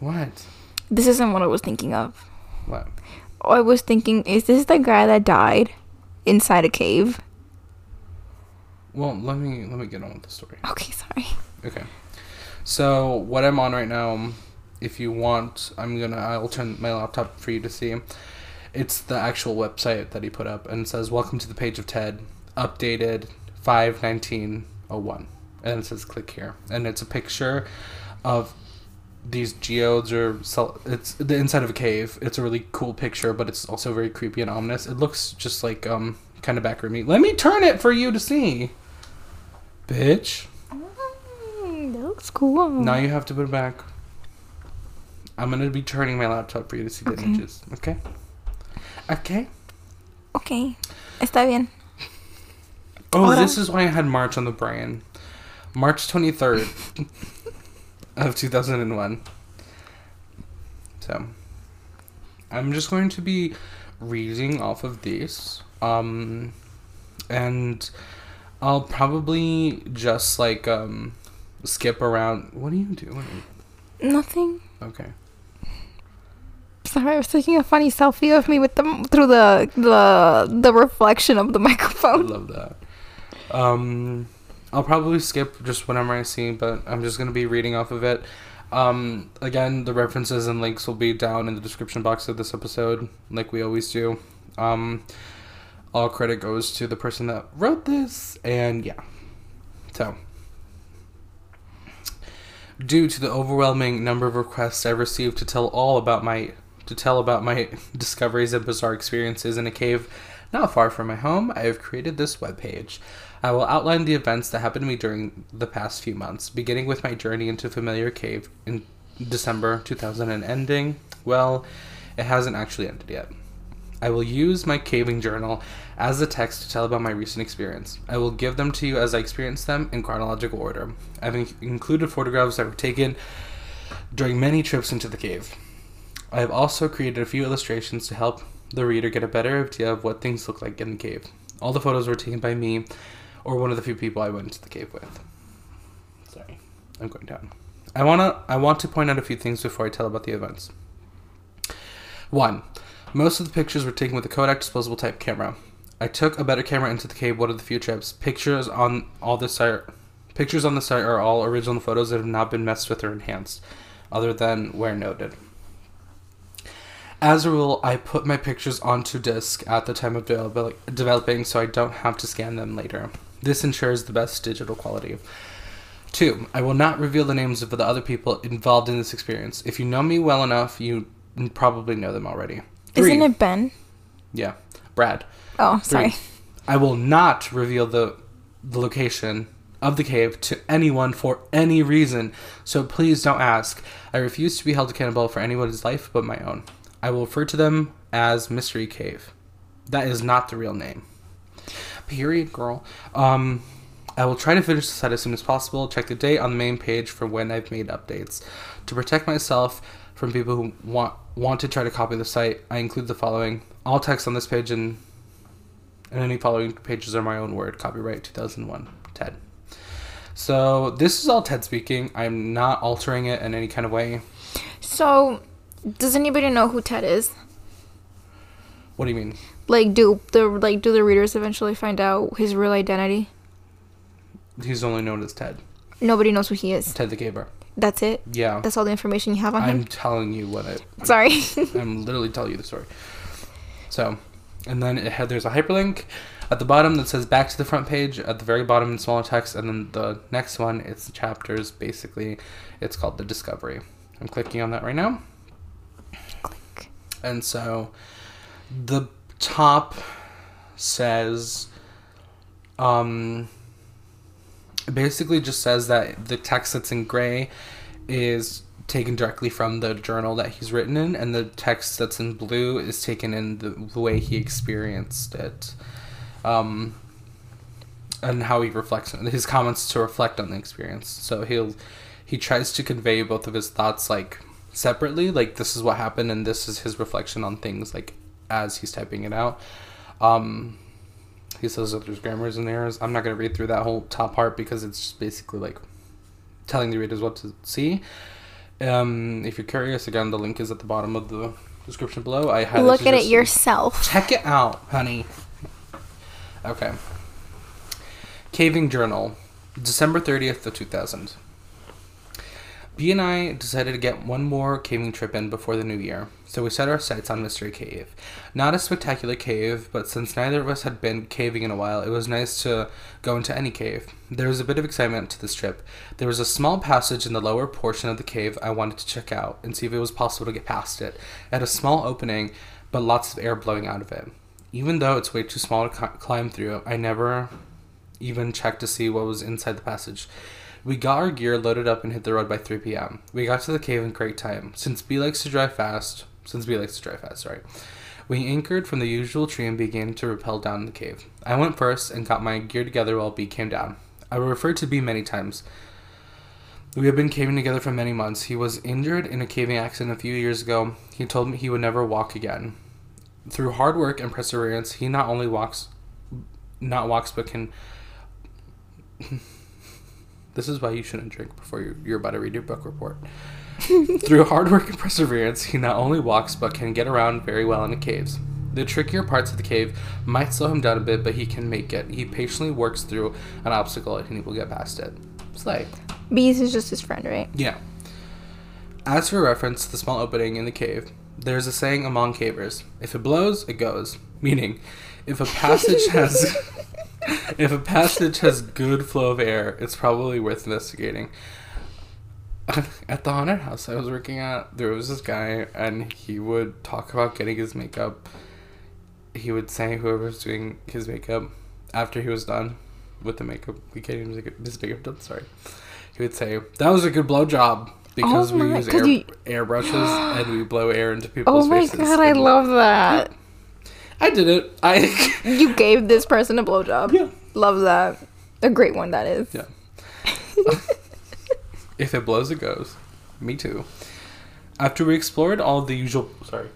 What? This isn't what I was thinking of. What? I was thinking, is this the guy that died inside a cave? Well, let me let me get on with the story. Okay, sorry. Okay. So what I'm on right now, if you want, I'm gonna I'll turn my laptop for you to see. It's the actual website that he put up and it says welcome to the page of Ted, updated five nineteen oh one. And it says click here. And it's a picture of these geodes or it's the inside of a cave. It's a really cool picture, but it's also very creepy and ominous. It looks just like um kind of backroomy. Let me turn it for you to see. Bitch. Mm, that looks cool. Now you have to put it back. I'm gonna be turning my laptop for you to see the Okay. images. Okay. Okay. Okay, está bien. Oh, this is why I had March on the brain. March 23rd of 2001. So, I'm just going to be reading off of these. Um, and I'll probably just like um skip around. What are you doing? Nothing. Okay. Sorry, I was taking a funny selfie of me with the through the the the reflection of the microphone. I love that. Um, I'll probably skip just whenever I see, but I'm just gonna be reading off of it. Um, again, the references and links will be down in the description box of this episode, like we always do. Um, all credit goes to the person that wrote this, and yeah. So, due to the overwhelming number of requests I've received to tell all about my to tell about my discoveries and bizarre experiences in a cave not far from my home, I have created this webpage. I will outline the events that happened to me during the past few months, beginning with my journey into familiar cave in December 2000 and ending, well, it hasn't actually ended yet. I will use my caving journal as a text to tell about my recent experience. I will give them to you as I experience them in chronological order. I've in- included photographs that were taken during many trips into the cave. I have also created a few illustrations to help the reader get a better idea of what things look like in the cave. All the photos were taken by me or one of the few people I went into the cave with. Sorry, I'm going down. I wanna I want to point out a few things before I tell about the events. One, most of the pictures were taken with a Kodak disposable type camera. I took a better camera into the cave one of the few trips. Pictures on all the site pictures on the site are all original photos that have not been messed with or enhanced. other than where noted. As a rule, I put my pictures onto disk at the time of develop- developing so I don't have to scan them later. This ensures the best digital quality. Two, I will not reveal the names of the other people involved in this experience. If you know me well enough, you probably know them already. Three, Isn't it Ben? Yeah, Brad. Oh, sorry. I will not reveal the the location of the cave to anyone for any reason. So please don't ask. I refuse to be held accountable for anyone's life but my own. I will refer to them as Mystery Cave. That is not the real name. Period, girl. Um, I will try to finish the site as soon as possible. Check the date on the main page for when I've made updates. To protect myself from people who want want to try to copy the site, I include the following: all text on this page and and any following pages are my own word. Copyright 2001, Ted. So this is all Ted speaking. I'm not altering it in any kind of way. So, does anybody know who Ted is? What do you mean? Like, do the like do the readers eventually find out his real identity? He's only known as Ted. Nobody knows who he is. Ted the Gamer. That's it. Yeah. That's all the information you have on I'm him. telling you what it. Sorry. I'm literally telling you the story. So, and then it had there's a hyperlink at the bottom that says back to the front page at the very bottom in smaller text, and then the next one it's chapters. Basically, it's called the Discovery. I'm clicking on that right now. Click. And so the top says um basically just says that the text that's in gray is taken directly from the journal that he's written in and the text that's in blue is taken in the, the way he experienced it. Um and how he reflects on his comments to reflect on the experience. So he'll he tries to convey both of his thoughts like separately like this is what happened and this is his reflection on things like as he's typing it out um he says that there's grammars and errors i'm not going to read through that whole top part because it's just basically like telling the readers what to see um if you're curious again the link is at the bottom of the description below i highly Look at it yourself. Check it out, honey. Okay. Caving Journal, December 30th of 2000. B and I decided to get one more caving trip in before the new year, so we set our sights on Mystery Cave. Not a spectacular cave, but since neither of us had been caving in a while, it was nice to go into any cave. There was a bit of excitement to this trip. There was a small passage in the lower portion of the cave I wanted to check out and see if it was possible to get past it. It had a small opening, but lots of air blowing out of it. Even though it's way too small to climb through, I never even checked to see what was inside the passage. We got our gear loaded up and hit the road by 3 p.m. We got to the cave in great time. Since B likes to drive fast, since B likes to drive fast, sorry. We anchored from the usual tree and began to rappel down the cave. I went first and got my gear together while B came down. I referred to B many times. We have been caving together for many months. He was injured in a caving accident a few years ago. He told me he would never walk again. Through hard work and perseverance, he not only walks, not walks, but can. This is why you shouldn't drink before you're, you're about to read your book report. Through hard work and perseverance, he not only walks but can get around very well in the caves. The trickier parts of the cave might slow him down a bit, but he can make it. He patiently works through an obstacle and he will get past it. Slay. Bees is just his friend, right? Yeah. As for reference to the small opening in the cave, there's a saying among cavers: "If it blows, it goes." Meaning, if a passage has if a passage has good flow of air, it's probably worth investigating. At the haunted house I was working at, there was this guy, and he would talk about getting his makeup. He would say whoever was doing his makeup after he was done with the makeup, we getting his makeup, his makeup done. Sorry, he would say that was a good blow job because Oh we use air, you- airbrushes and we blow air into oh people's faces. Oh my faces. god, I love that. I did it. I You gave this person a blowjob. Yeah. Love that. A great one, that is. Yeah. if it blows, it goes. Me too. After we explored all the usual, sorry.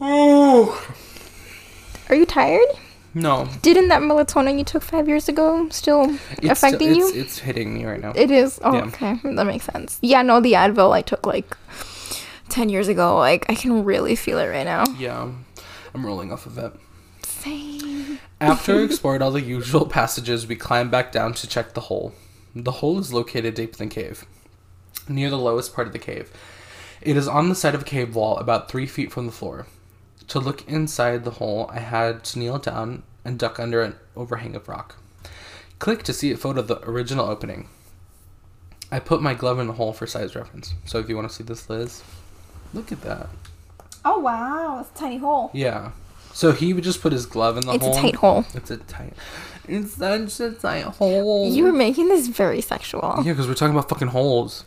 Oh Are you tired? no, Didn't that melatonin you took five years ago still it's affecting it's, you? It's hitting me right now. It is. Oh, Yeah. okay. That makes sense. Yeah, no, the Advil I took like 10 years ago. Like, I can really feel it right now. yeah, I'm rolling off of it. Same. After we explored all the usual passages, we climbed back down to check the hole. The hole is located deep in the cave. near the lowest part of the cave. It is on the side of a cave wall, about three feet from the floor. To look inside the hole, I had to kneel down and duck under an overhang of rock. Click to see a photo of the original opening. I put my glove in the hole for size reference. So if you want to see this, Liz, look at that. Oh wow, it's a tiny hole. Yeah. So he would just put his glove in the It's hole. It's a tight hole. It's a tight. It's such a tight hole. You were making this very sexual. Yeah, because we're talking about fucking holes.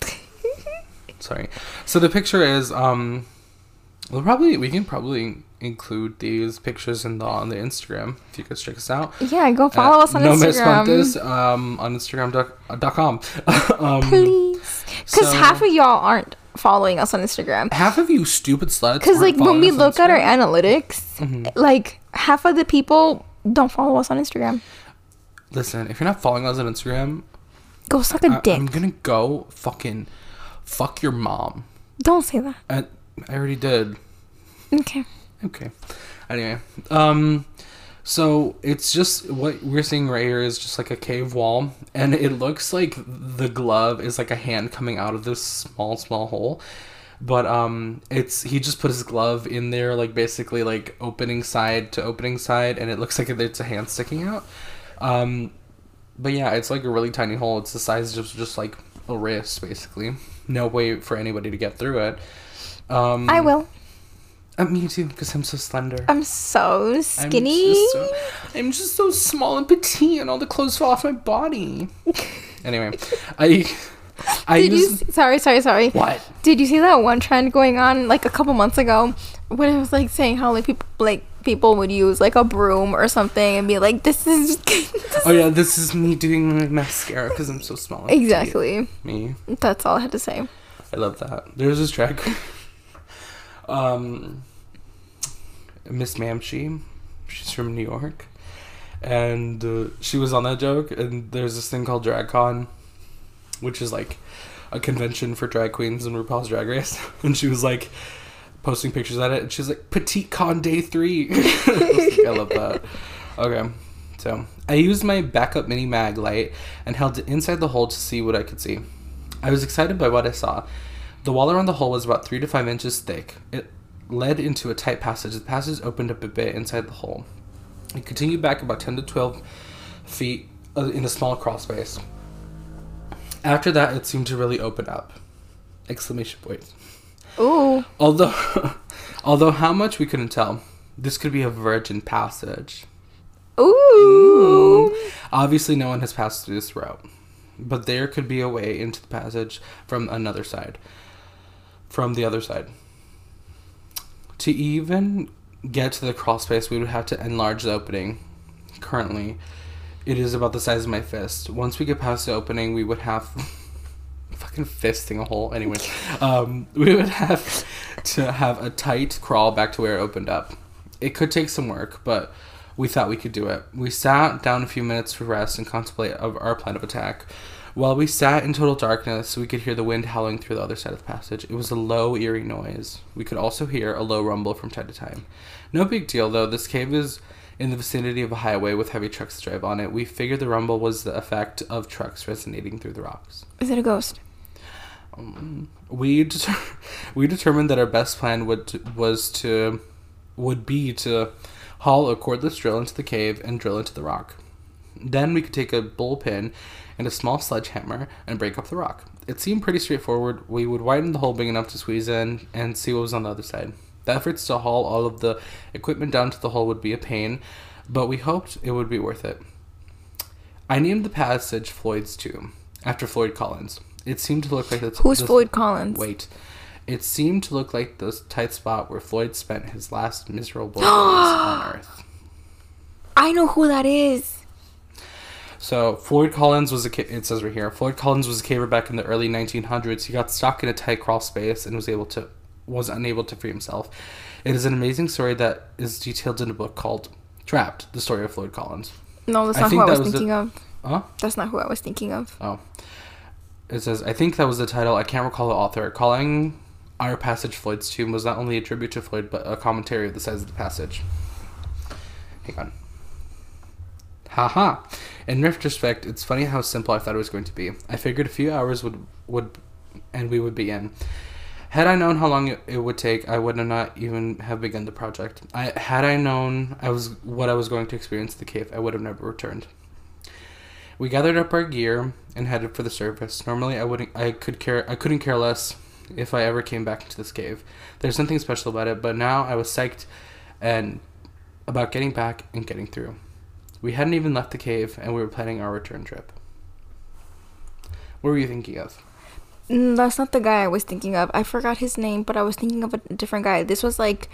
Sorry. So the picture is um, we'll probably we can probably include these pictures in the on the Instagram if you guys check us out. Yeah, go follow us on no Miss Instagram. Fuentes, um on Instagram dot, uh, dot com. um, Please. Because so- half of y'all aren't following us on Instagram. half of you stupid sluts. Because, like, when we look at our analytics, Mhm. like, half of the people don't follow us on Instagram. listen, if you're not following us on Instagram, Go suck a I, dick. I'm gonna go fucking fuck your mom. Don't say that. I, I already did. Okay. Okay. Anyway, um, so it's just what we're seeing right here is just like a cave wall, and it looks like the glove is like a hand coming out of this small, small hole. But um, it's he just put his glove in there, like basically like opening side to opening side, and it looks like it's a hand sticking out. Um, but yeah, it's like a really tiny hole. It's the size of just like a wrist, basically. No way for anybody to get through it. Um, I will. Uh, me too, because I'm so slender. I'm so I'm skinny. just so, I'm just so small and petite, and all the clothes fall off my body. anyway, I I Did you? use s- Sorry, sorry, sorry. what? Did you see that one trend going on like a couple months ago, when it was like saying how like people like people would use like a broom or something and be like, "This is." this Oh yeah, this is me doing my mascara because I'm so small. Exactly. Me. That's all I had to say. I love that. There's this track. um, Miss Mamshi, she's from New York, and uh, she was on that joke. And there's this thing called DragCon, which is like a convention for drag queens and RuPaul's Drag Race. And she was like posting pictures at it, and she's like Petite Con Day Three. I, like, I love that. Okay. So I used my backup mini Maglite and held it inside the hole to see what I could see. I was excited by what I saw. The wall around the hole was about three to five inches thick. It led into a tight passage. The passage opened up a bit inside the hole. It continued back about 10 to 12 feet uh, in a small crawl space. After that, it seemed to really open up. Exclamation point. Ooh. Although, although how much we couldn't tell, this could be a virgin passage. Ooh. Obviously, no one has passed through this route, but there could be a way into the passage from another side. From the other side. To even get to the crawl space, we would have to enlarge the opening. Currently, it is about the size of my fist. Once we get past the opening, we would have. fucking fisting a hole. Anyway, um, we would have to have a tight crawl back to where it opened up. It could take some work, but we thought we could do it. We sat down a few minutes to rest and contemplate of our plan of attack. While we sat in total darkness, we could hear the wind howling through the other side of the passage. It was a low, eerie noise. We could also hear a low rumble from time to time. No big deal, though. This cave is in the vicinity of a highway with heavy trucks drive on it. We figured the rumble was the effect of trucks resonating through the rocks. Is it a ghost? Um, we deter- we determined that our best plan would was to would be to haul a cordless drill into the cave and drill into the rock. Then we could take a bullpin and a small sledgehammer and break up the rock. It seemed pretty straightforward. We would widen the hole big enough to squeeze in and see what was on the other side. The efforts to haul all of the equipment down to the hole would be a pain, but we hoped it would be worth it. I named the passage Floyd's Tomb after Floyd Collins. It seemed to look like the Who's the- Floyd Collins? Wait. It seemed to look like the tight spot where Floyd spent his last miserable days on Earth. I know who that is. So Floyd Collins was a it says right here. Floyd Collins was a caver back in the early 1900s. He got stuck in a tight crawl space and was able to was unable to free himself. It is an amazing story that is detailed in a book called Trapped: The Story of Floyd Collins. No, that's I not who I was was the- thinking of. Huh? That's not who I was thinking of. Oh. It says, I think that was the title. I can't recall the author. Calling our passage Floyd's Tomb was not only a tribute to Floyd, but a commentary of the size of the passage. Hang on. Haha. In retrospect, it's funny how simple I thought it was going to be. I figured a few hours would would, and we would be in. Had I known how long it, would take, I would not even have begun the project. I had I known I was what I was going to experience the cave, I would have never returned. We gathered up our gear and headed for the surface. Normally, I wouldn't, I could care, I couldn't care less if I ever came back into this cave. There's something special about it, but now I was psyched and about getting back and getting through. We hadn't even left the cave, and we were planning our return trip. What were you thinking of? Mm, That's not the guy I was thinking of. I forgot his name, but I was thinking of a different guy. This was like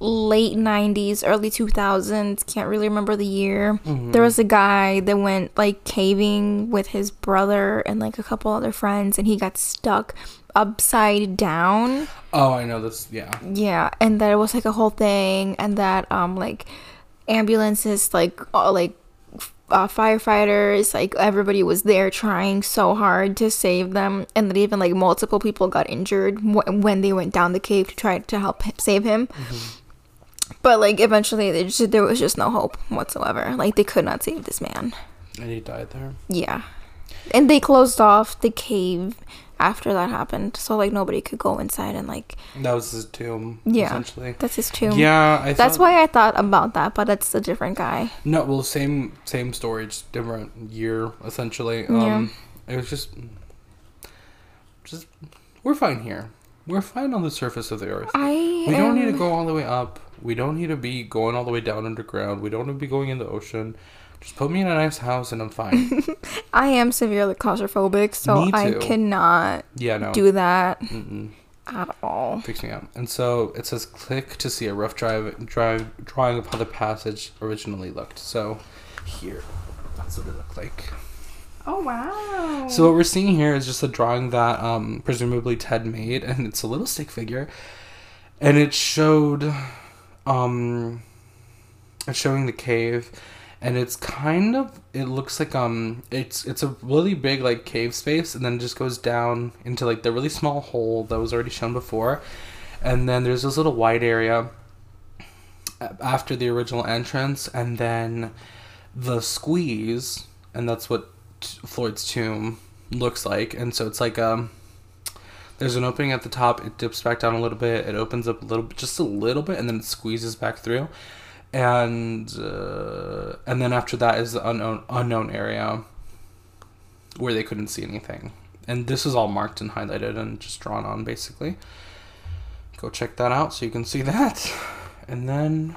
late 90s, early 2000s. Can't really remember the year. Mm-hmm. There was a guy that went like caving with his brother and like a couple other friends, and he got stuck upside down. Oh, I know this. Yeah. Yeah, and that it was like a whole thing, and that um like ambulances like uh, like uh, firefighters like everybody was there trying so hard to save them, and that even like multiple people got injured w- when they went down the cave to try to help h- save him. But like eventually, they just, there was just no hope whatsoever. Like they could not save this man. And he died there. Yeah, and they closed off the cave after that happened, so like nobody could go inside and like That was his tomb. Yeah. Essentially. that's his tomb. Yeah, I That's thought- why I thought about that, but it's a different guy. No, well, same same story, just different year essentially. Yeah. Um, it was just, just we're fine here. We're fine on the surface of the earth. I We don't need to go all the way up. We don't need to be going all the way down underground. We don't need to be going in the ocean. Just put me in a nice house and I'm fine. I am severely claustrophobic, so Me I too. cannot yeah, no. do that Mm-mm. at all. Freaks me out. And so it says click to see a rough drive, drive drawing of how the passage originally looked. So here, that's what it looked like. Oh wow! So what we're seeing here is just a drawing that um, presumably Ted made, and it's a little stick figure, and it showed, um, it's showing the cave, and it's kind of it looks like um it's it's a really big like cave space, and then it just goes down into like the really small hole that was already shown before, and then there's this little wide area after the original entrance, and then the squeeze, and that's what Floyd's tomb looks like. And so it's like um, there's an opening at the top. It dips back down a little bit. It opens up a little bit, just a little bit, and then it squeezes back through. And uh, and then after that is the unknown unknown area where they couldn't see anything. And this is all marked and highlighted and just drawn on basically. Go check that out so you can see that. And then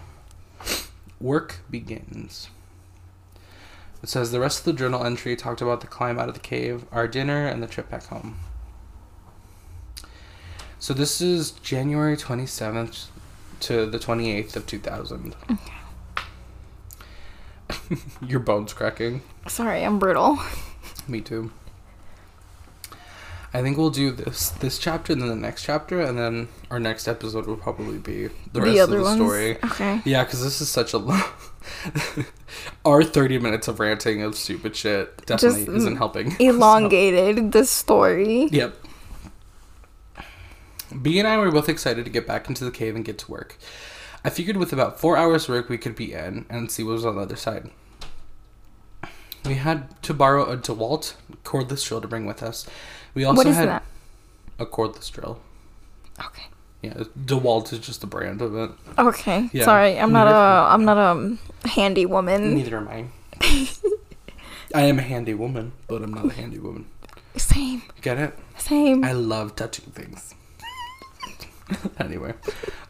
work begins. It says the rest of the journal entry talked about the climb out of the cave, our dinner, and the trip back home. So this is January 27th to the 28th of 2000. Your bones cracking. Sorry, I'm brutal. Me too. I think we'll do this this chapter and then the next chapter and then our next episode will probably be the rest of the story. Okay. Yeah, because this is such a long. Our 30 minutes of ranting of stupid shit definitely Just isn't helping. Elongated the story. Yep. B and I were both excited to get back into the cave and get to work. I figured with about four hours work we could be in and see what was on the other side. We had to borrow a DeWalt cordless drill to bring with us. We also had that? a cordless drill. Okay. Yeah, DeWalt is just the brand of it. Okay. Yeah. Sorry, I'm not a I'm not a handy woman. Neither am I. I am a handy woman, but I'm not a handy woman. Same. Get it? Same. I love touching things. anyway,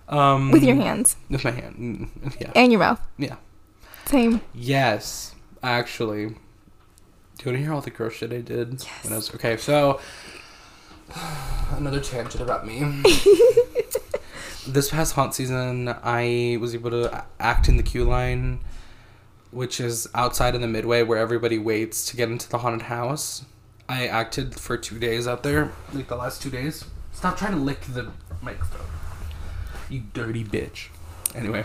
um, With your hands with my hand, Mm, yeah, and your mouth. yeah, Same. yes. Actually, do you want to hear all the gross shit I did when I was okay? So, another tangent about me. this past haunt season, I was able to act in the queue line, which is outside in the midway where everybody waits to get into the haunted house. I acted for two days out there, like the last two days. Stop trying to lick the microphone, you dirty bitch. Anyway,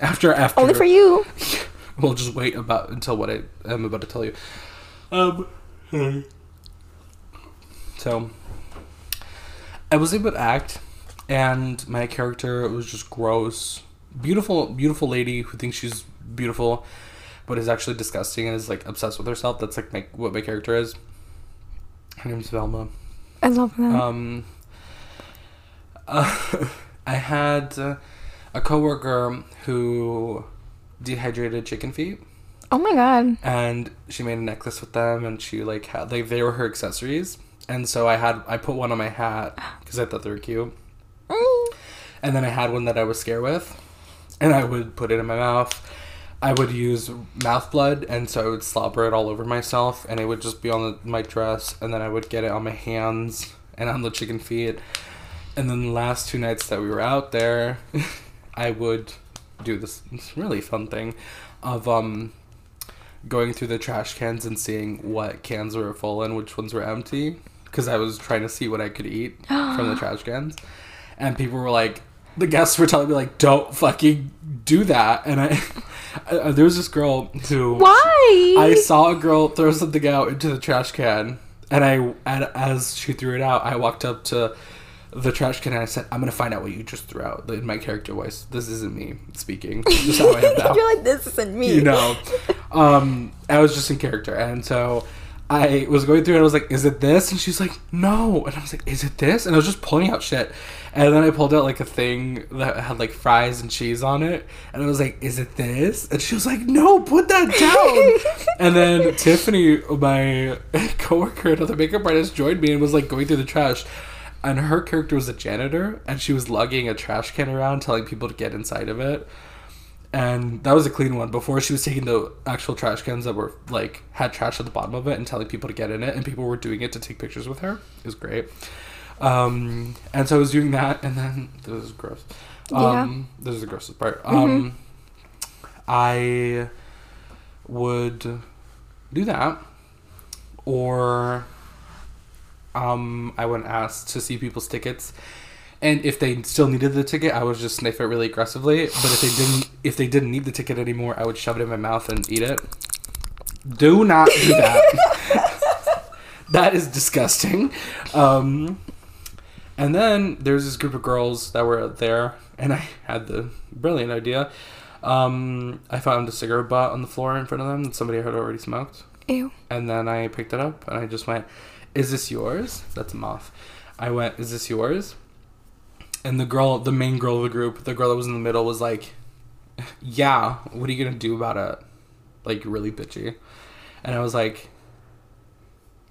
after after Only for you. we'll just wait about until what I am about to tell you. Um, so I was able to act, and my character was just gross. Beautiful, beautiful lady who thinks she's beautiful, but is actually disgusting and is like obsessed with herself. That's like my, what my character is. Her name's Velma. I love that. Um, uh, I had uh, a coworker who dehydrated chicken feet, oh my god. and she made a necklace with them, and she like had like they were her accessories, and so I had I put one on my hat because I thought they were cute, Mm. and then I had one that I was scared with, and I would put it in my mouth. I would use mouth blood, and so I would slobber it all over myself, and it would just be on the, my dress, and then I would get it on my hands and on the chicken feet. And then the last two nights that we were out there, I would do this, this really fun thing of um going through the trash cans and seeing what cans were full and which ones were empty because I was trying to see what I could eat from the trash cans. And people were like, the guests were telling me like, don't fucking do that. And I, I there was this girl who Why? I saw a girl throw something out into the trash can, and I, and as she threw it out, I walked up to the trash can and I said, "I'm gonna find out what you just threw out." In my character voice, this isn't me speaking. How I am now. You're like this isn't me. you know, um, I was just in character, and so I was going through and I was like, "Is it this?" And she's like, "No," and I was like, "Is it this?" And I was just pulling out shit, and then I pulled out like a thing that had like fries and cheese on it, and I was like, "Is it this?" And she was like, "No, put that down." and then Tiffany, my coworker, another makeup artist, joined me and was like going through the trash. And her character was a janitor, and she was lugging a trash can around, telling people to get inside of it. And that was a clean one. Before she was taking the actual trash cans that were like had trash at the bottom of it and telling people to get in it and people were doing it to take pictures with her. It was great. Um and so i was doing that and then this is gross. Um this is the grossest part. Um i would do that or um i would ask to see people's tickets and if they still needed the ticket, I would just sniff it really aggressively. But if they didn't, if they didn't need the ticket anymore, I would shove it in my mouth and eat it. Do not do that. that is disgusting. Um, and then there's this group of girls that were there, and I had the brilliant idea. Um, I found a cigarette butt on the floor in front of them that somebody had already smoked. Ew. And then I picked it up and I just went, Is this yours? That's a moth. I went, Is this yours? And the girl, the main girl of the group, the girl that was in the middle, was like, Yeah, what are you gonna do about it? Like, really bitchy. And I was like,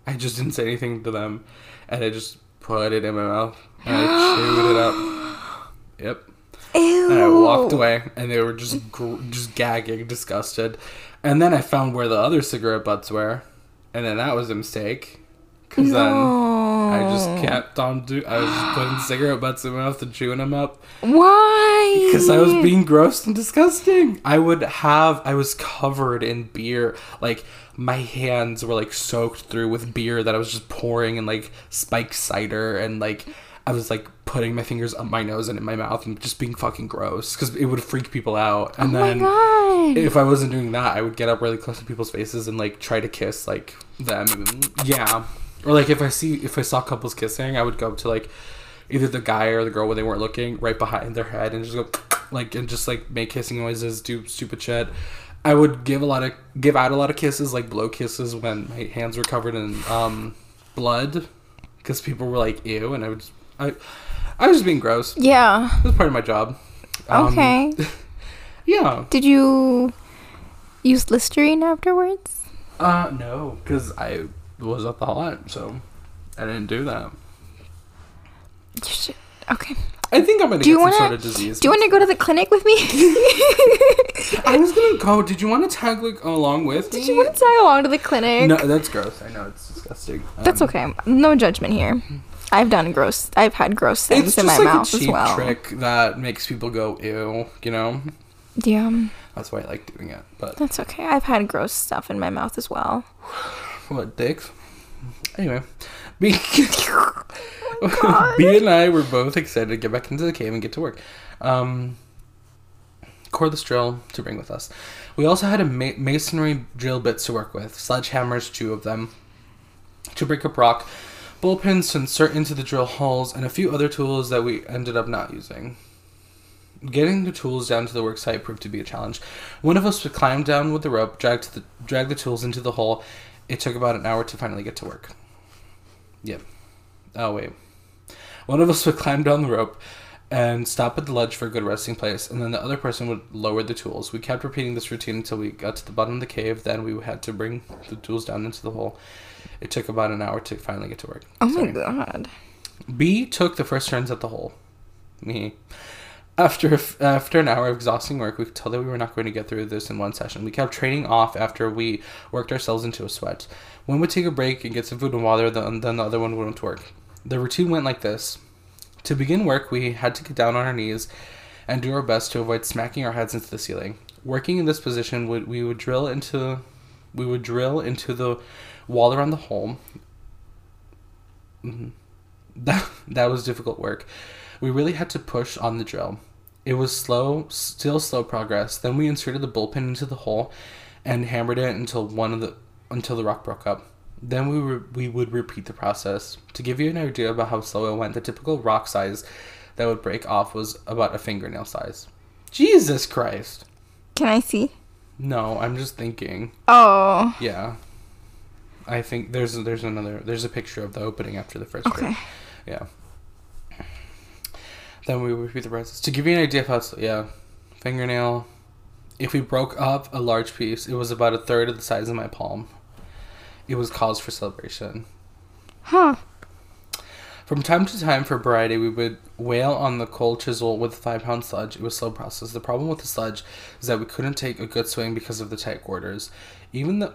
I just didn't say anything to them. And I just put it in my mouth and I chewed it up. Yep. Ew. And I walked away, and they were just gr- just gagging, disgusted. And then I found where the other cigarette butts were, and then that was a mistake. Cause then I just kept on do. I was just putting cigarette butts in my mouth and chewing them up Why? because I was being gross and disgusting. I would have. I was covered in beer. Like my hands were like soaked through with beer that I was just pouring and like spiked cider and like I was like putting my fingers up my nose and in my mouth and just being fucking gross because it would freak people out. And oh then my god. if I wasn't doing that, I would get up really close to people's faces and like try to kiss like them. Yeah. Or like if I see if I saw couples kissing, I would go up to like either the guy or the girl when they weren't looking right behind their head and just go like and just like make kissing noises, do stupid shit. I would give a lot of give out a lot of kisses, like blow kisses when my hands were covered in um blood because people were like ew and I would just, I I was just being gross. yeah. It was part of my job. Um, Okay. Yeah. Did you use Listerine afterwards? Uh, no, because I was at the lot, so I didn't do that. You should. Okay. I think I'm gonna Do you get some wanna- sort of disease. Do you want to go to the clinic with me? I was gonna go. Did you want to tag like along with Did me? you want to tag along to the clinic? No, that's gross. I know it's disgusting. That's Um, okay. No judgment here. I've done gross. I've had gross things It's in my like mouth a as cheap well. trick that makes people go ew. You know, Yeah, that's why I like doing it. But that's okay. I've had gross stuff in my mouth as well. What dicks? Anyway, B. B and I were both excited to get back into the cave and get to work. Um, cordless drill to bring with us. We also had a ma- masonry drill bits to work with, sledgehammers, two of them, to break up rock, bullpins to insert into the drill holes, and a few other tools that we ended up not using. Getting the tools down to the work site proved to be a challenge. One of us would climb down with the rope, drag the drag the tools into the hole. It took about an hour to finally get to work. Yep. Oh wait. One of us would climb down the rope and stop at the ledge for a good resting place, and then the other person would lower the tools. We kept repeating this routine until we got to the bottom of the cave. Then we had to bring the tools down into the hole. It took about an hour to finally get to work. Oh Sorry. my god. B took the first turns at the hole. Me. After after an hour of exhausting work, we could tell that we were not going to get through this in one session. We kept training off after we worked ourselves into a sweat. One would take a break and get some food and water, then the other one to work. The routine went like this. To begin work, we had to get down on our knees and do our best to avoid smacking our heads into the ceiling. Working in this position, would we would drill into we would drill into the wall around the hole. Mhm. That that was difficult work. We really had to push on the drill. It was slow, still slow progress. Then we inserted the bullpin into the hole and hammered it until one of the until the rock broke up. Then we were, we would repeat the process. To give you an idea about how slow it went, the typical rock size that would break off was about a fingernail size. Jesus Christ. Can I see? No, I'm just thinking. Oh. Yeah. I think there's there's another there's a picture of the opening after the first Okay. break. Yeah. Then we repeat the process. To give you an idea of how it's, yeah, fingernail. If we broke up a large piece, it was about a third of the size of my palm. It was cause for celebration. Huh. From time to time, for variety, we would wail on the cold chisel with five pound sludge. It was slow process. The problem with the sludge is that we couldn't take a good swing because of the tight quarters. Even the.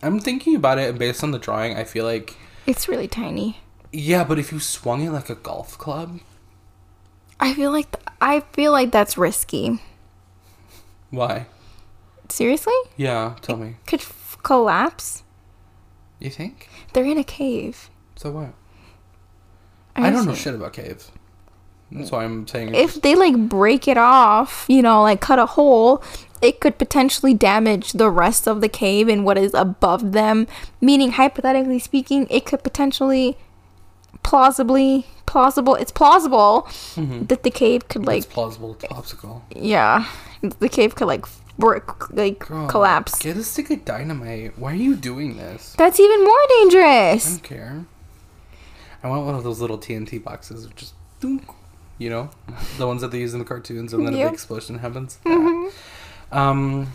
I'm thinking about it, and based on the drawing, I feel like. It's really tiny. Yeah, but if you swung it like a golf club. I feel like th- I feel like that's risky. Why? Seriously? Yeah, tell me. Could f- collapse. You think? They're in a cave. So what? I don't know shit about caves. That's why I'm saying. If they like break it off, you know, like cut a hole, it could potentially damage the rest of the cave and what is above them. Meaning, hypothetically speaking, it could potentially, plausibly, plausible. It's plausible Mhm. that the cave could like, it's plausible. It's popsicle. yeah, the cave could like work, like Girl, collapse. Get a stick of dynamite. Why are you doing this? That's even more dangerous. I don't care. I want one of those little TNT boxes, which just, you know, the ones that they use in the cartoons, and then a big explosion happens. Mhm. Um,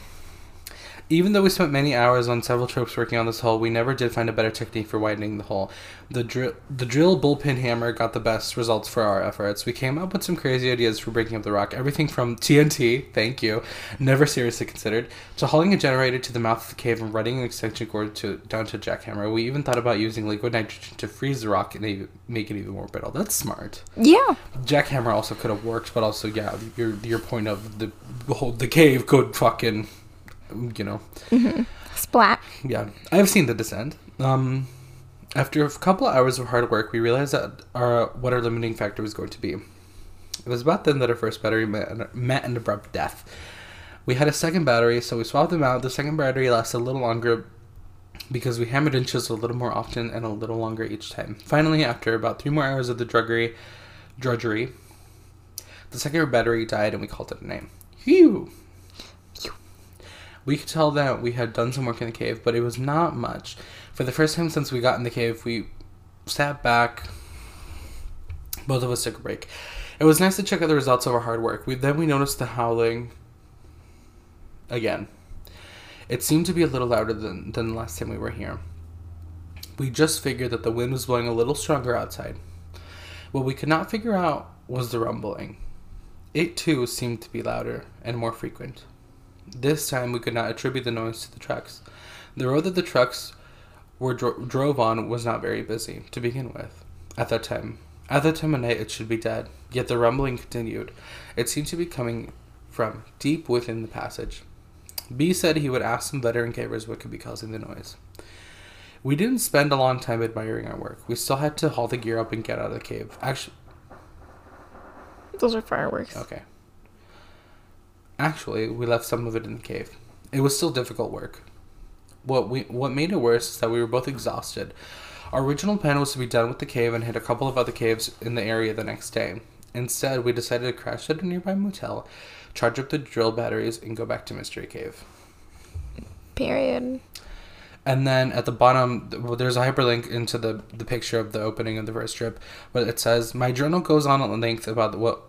even though we spent many hours on several tropes working on this hole, we never did find a better technique for widening the hole. The drill, the drill bullpin hammer got the best results for our efforts. We came up with some crazy ideas for breaking up the rock. Everything from TNT, thank you, never seriously considered, to hauling a generator to the mouth of the cave and running an extension cord to down to a jackhammer. We even thought about using liquid nitrogen to freeze the rock and make it even more brittle. That's smart. Yeah. Jackhammer also could have worked, but also yeah, your your point of the whole the cave could fucking, you know, Splat. yeah. I've seen the descent. Um, after a couple of hours of hard work, we realized that our what our limiting factor was going to be. It was about then that our first battery met, met an abrupt death. We had a second battery, so we swapped them out. The second battery lasted a little longer because we hammered and chiseled a little more often and a little longer each time. Finally, after about three more hours of the drudgery, drudgery, the second battery died and we called it a name. Phew. We could tell that we had done some work in the cave, but it was not much. For the first time since we got in the cave, we sat back. Both of us took a break. It was nice to check out the results of our hard work. We then we noticed the howling again. It seemed to be a little louder than, than the last time we were here. We just figured that the wind was blowing a little stronger outside. What we could not figure out was the rumbling. It too seemed to be louder and more frequent. This time we could not attribute the noise to the trucks. The road that the trucks were dro- drove on was not very busy to begin with. At that time, at that time of night, it should be dead. Yet the rumbling continued. It seemed to be coming from deep within the passage. B said he would ask some veteran cavers what could be causing the noise. We didn't spend a long time admiring our work. We still had to haul the gear up and get out of the cave. Actually, Those are fireworks. Okay. Actually, we left some of it in the cave. It was still difficult work. What we what made it worse is that we were both exhausted. Our original plan was to be done with the cave and hit a couple of other caves in the area the next day. Instead, we decided to crash at a nearby motel, charge up the drill batteries, and go back to Mystery Cave. Period. And then at the bottom, well, there's a hyperlink into the, the picture of the opening of the first trip, but it says, "My journal goes on at length about what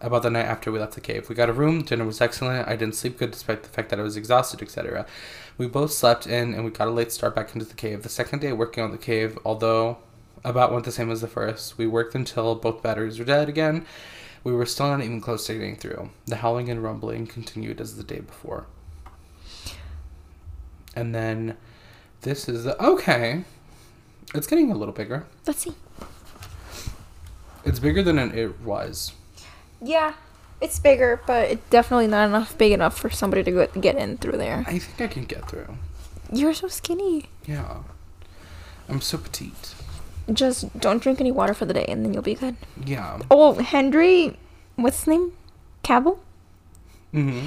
about the night after we left the cave. We got a room. Dinner was excellent. I didn't sleep good despite the fact that I was exhausted, etc. We both slept in, and we got a late start back into the cave. The second day working on the cave, although about went the same as the first, we worked until both batteries were dead again. We were still not even close to getting through. The howling and rumbling continued as the day before." And then this is the okay. It's getting a little bigger. Let's see. It's bigger than it was. Yeah, it's bigger, but it's definitely not enough big enough for somebody to go, get in through there. I think I can get through. You're so skinny. Yeah. I'm so petite. Just don't drink any water for the day, and then you'll be good. Yeah. Oh, Henry, what's his name? Cavill. Mm-hmm.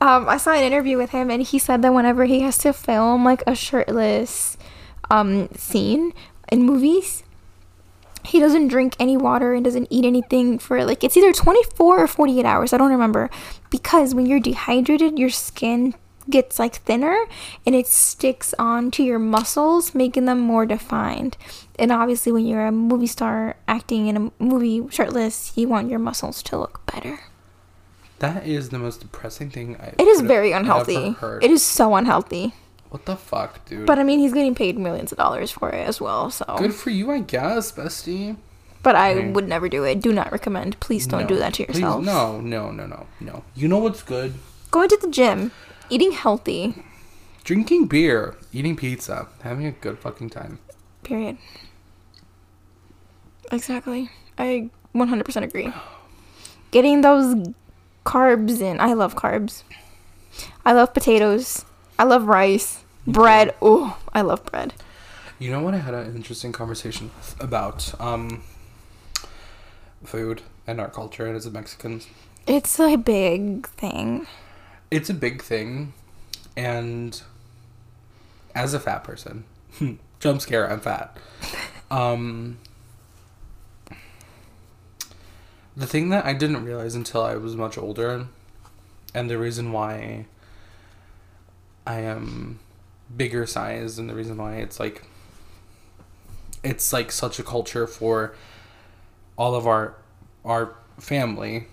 Um, I saw an interview with him, and he said that whenever he has to film like a shirtless um scene in movies, he doesn't drink any water and doesn't eat anything for like it's either 24 or 48 hours. I don't remember because when you're dehydrated, your skin gets like thinner and it sticks onto your muscles, making them more defined. And obviously, when you're a movie star acting in a movie shirtless, you want your muscles to look better. That is the most depressing thing I've. It is very unhealthy. It is so unhealthy. What the fuck, dude? But I mean, he's getting paid millions of dollars for it as well. So, Good for you, I guess, bestie. but I would never do it. Do not recommend. Please don't No. do that to Please, yourself. no, no, no, no, no. You know what's good? Going to the gym, eating healthy. Drinking beer, eating pizza, having a good fucking time. Period. Exactly. I 100% agree. Getting those carbs in. I love carbs. I love potatoes. I love rice. Bread. Oh, I love bread. You know what I had an interesting conversation about um food and our culture and as a Mexicans. It's a big thing. It's a big thing and as a fat person, jump scare, I'm fat. Um the thing that I didn't realize until I was much older and the reason why I am bigger size and the reason why it's like it's like such a culture for all of our our family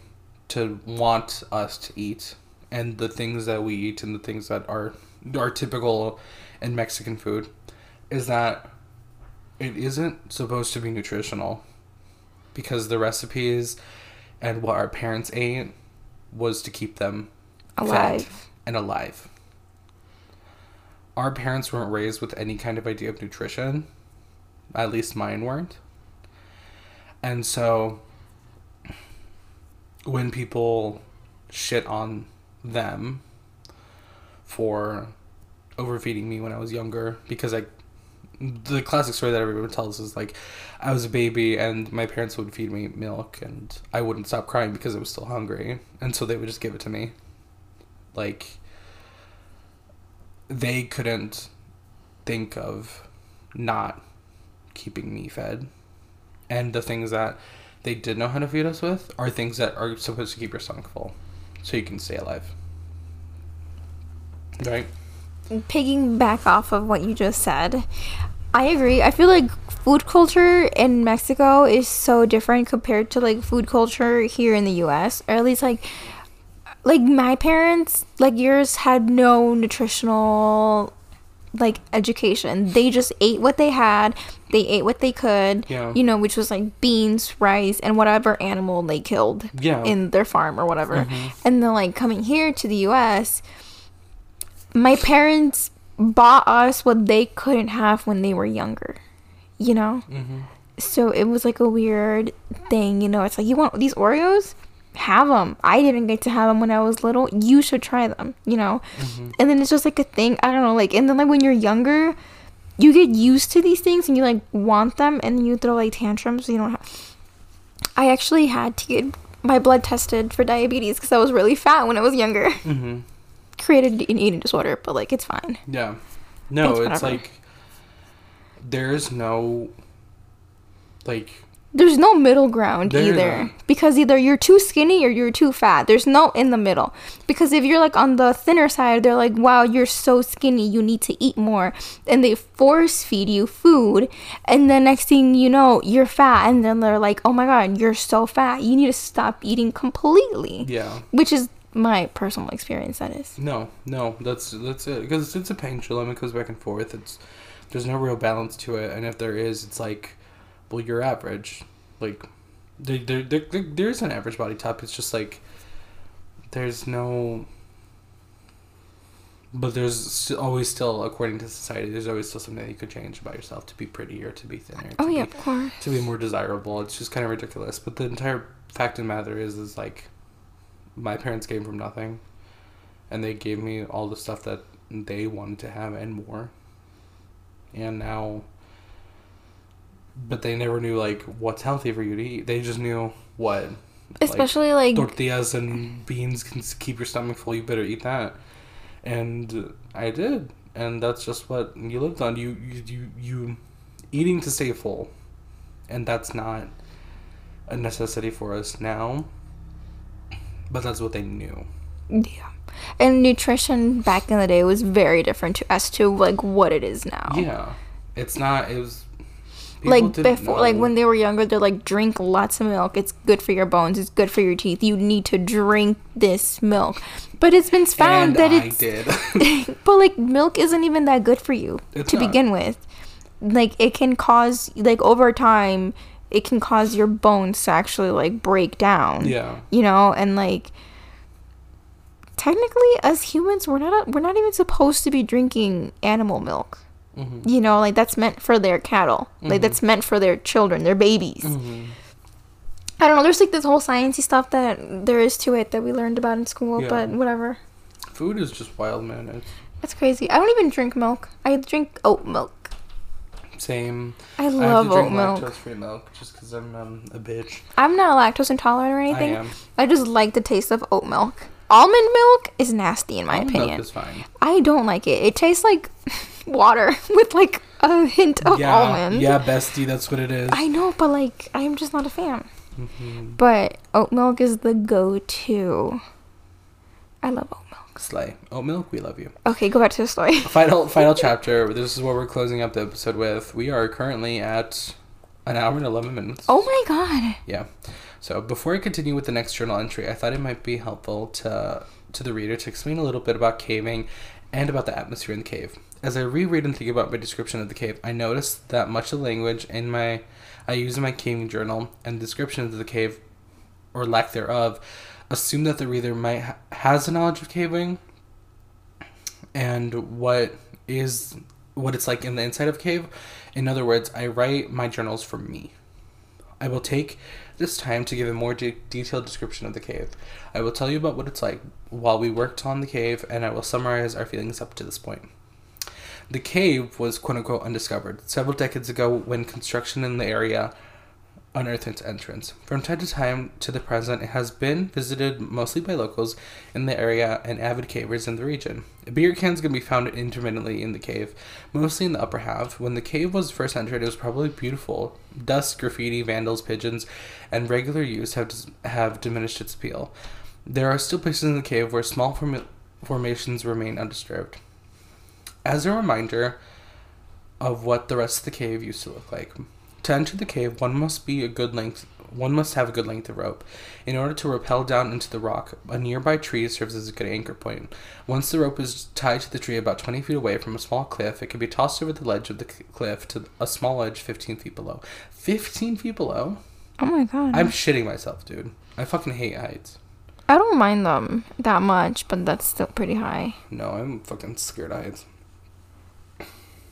to want us to eat and the things that we eat and the things that are are typical in Mexican food is that it isn't supposed to be nutritional because the recipes and what our parents ate was to keep them Alive. and alive. Our parents weren't raised with any kind of idea of nutrition. At least mine weren't. And so when people shit on them for overfeeding me when I was younger because I the classic story that everyone tells is like I was a baby and my parents would feed me milk and I wouldn't stop crying because I was still hungry and so they would just give it to me. Like they couldn't think of not keeping me fed. And the things that they did know how to feed us with are things that are supposed to keep your stomach full so you can stay alive. Right? Pigging back off of what you just said, I agree. I feel like food culture in Mexico is so different compared to like food culture here in the US, or at least like like my parents, like yours had no nutritional like education. They just ate what they had. They ate what they could. Yeah. You know, which was like beans, rice, and whatever animal they killed Yeah. in their farm or whatever. And then like coming here to the US, my parents bought us what they couldn't have when they were younger. You know? Mm-hmm. So it was like a weird thing, you know. It's like you want these Oreos, have them. I didn't get to have them when I was little. You should try them, you know. And then it's just like a thing. I don't know, like and then like when you're younger, you get used to these things and you like want them, and you throw like tantrums. So you don't have. I actually had to get my blood tested for diabetes because I was really fat when I was younger. Mm-hmm. Created an eating disorder, but like it's fine. Yeah. No, It's it's, like there's no like there's no middle ground There either because either you're too skinny or you're too fat. There's no in the middle. Because if you're like on the thinner side, they're like, "Wow, you're so skinny. You need to eat more." And they force feed you food, and then next thing you know, you're fat, and then they're like, "Oh my god, you're so fat. You need to stop eating completely." Yeah. Which is my personal experience that is. No, no, that's that's it. Because it's a pendulum. It goes back and forth. It's there's no real balance to it, and if there is, it's like, well, you're average. Like, there, there, there, there there's an average body type. It's just like there's no. But there's always still, according to society, there's always still something that you could change about yourself to be prettier, to be thinner. Oh, to Oh yeah, be, of course. to be more desirable. It's just kind of ridiculous. But the entire fact of the matter is, is like, my parents came from nothing, and they gave me all the stuff that they wanted to have and more. And now, but they never knew like what's healthy for you to eat. They just knew what, Especially like tortillas and beans can keep your stomach full. You better eat that, and I did, and that's just what you lived on. You you you, you eating to stay full, and that's not a necessity for us now. But that's what they knew. Yeah. And nutrition back in the day was very different to as to like what it is now. Yeah, it's not. It was Like before like when they were younger they're like drink lots of milk. It's good for your bones. It's good for your teeth. You need to drink this milk. But it's been found and that I it's did. but like milk isn't even that good for you It's to not. begin with. Like it can cause like over time it can cause your bones to actually like break down. yeah, you know and like technically as humans we're not we're not even supposed to be drinking animal milk hmm you know like that's meant for their cattle like that's meant for their children their babies hmm i don't know there's like this whole sciencey stuff that there is to it that we learned about in school Yeah. but whatever food is just wild, man. It's that's crazy i don't even drink milk i drink oat milk same. i I love to oat milk lactose-free milk just because I'm um, a bitch. i'm not lactose intolerant or anything. I am. I just like the taste of oat milk almond milk is nasty in my Almond opinion milk is fine. I don't like it. It tastes like water with like a hint of yeah, almond. yeah, bestie, that's what it is. I know, but like I'm just not a fan. Mhm. But oat milk is the go-to. I love oat milk. Slay. Oat milk, we love you. Okay, go back to the story. Final, final chapter. This is what we're closing up the episode with. We are currently at an hour and eleven minutes. Oh my god. Yeah. So before I continue with the next journal entry, I thought it might be helpful to to the reader to explain a little bit about caving and about the atmosphere in the cave. As I reread and think about my description of the cave, I notice that much of the language in my I use in my caving journal and description of the cave, or lack thereof, assume that the reader might ha- has a knowledge of caving and what is what it's like in the inside of cave. In other words, I write my journals for me. I will take this time to give a more de- detailed description of the cave. I will tell you about what it's like while we worked on the cave, and I will summarize our feelings up to this point. The cave was quote unquote undiscovered several decades ago when construction in the area unearthed its entrance. From time to time to the present, it has been visited mostly by locals in the area and avid cavers in the region. Beer cans can be found intermittently in the cave, mostly in the upper half. When the cave was first entered, it was probably beautiful. Dust, graffiti, vandals, pigeons, and regular use have have diminished its appeal. There are still places in the cave where small form- formations remain undisturbed. As a reminder of what the rest of the cave used to look like. To enter the cave, one must be a good length. One must have a good length of rope. In order to rappel down into the rock, a nearby tree serves as a good anchor point. Once the rope is tied to the tree about 20 feet away from a small cliff, it can be tossed over the ledge of the cliff to a small ledge 15 feet below. 15 feet below? Oh my god. I'm shitting myself, dude. I fucking hate heights. I don't mind them that much, but that's still pretty high. No, I'm fucking scared of heights.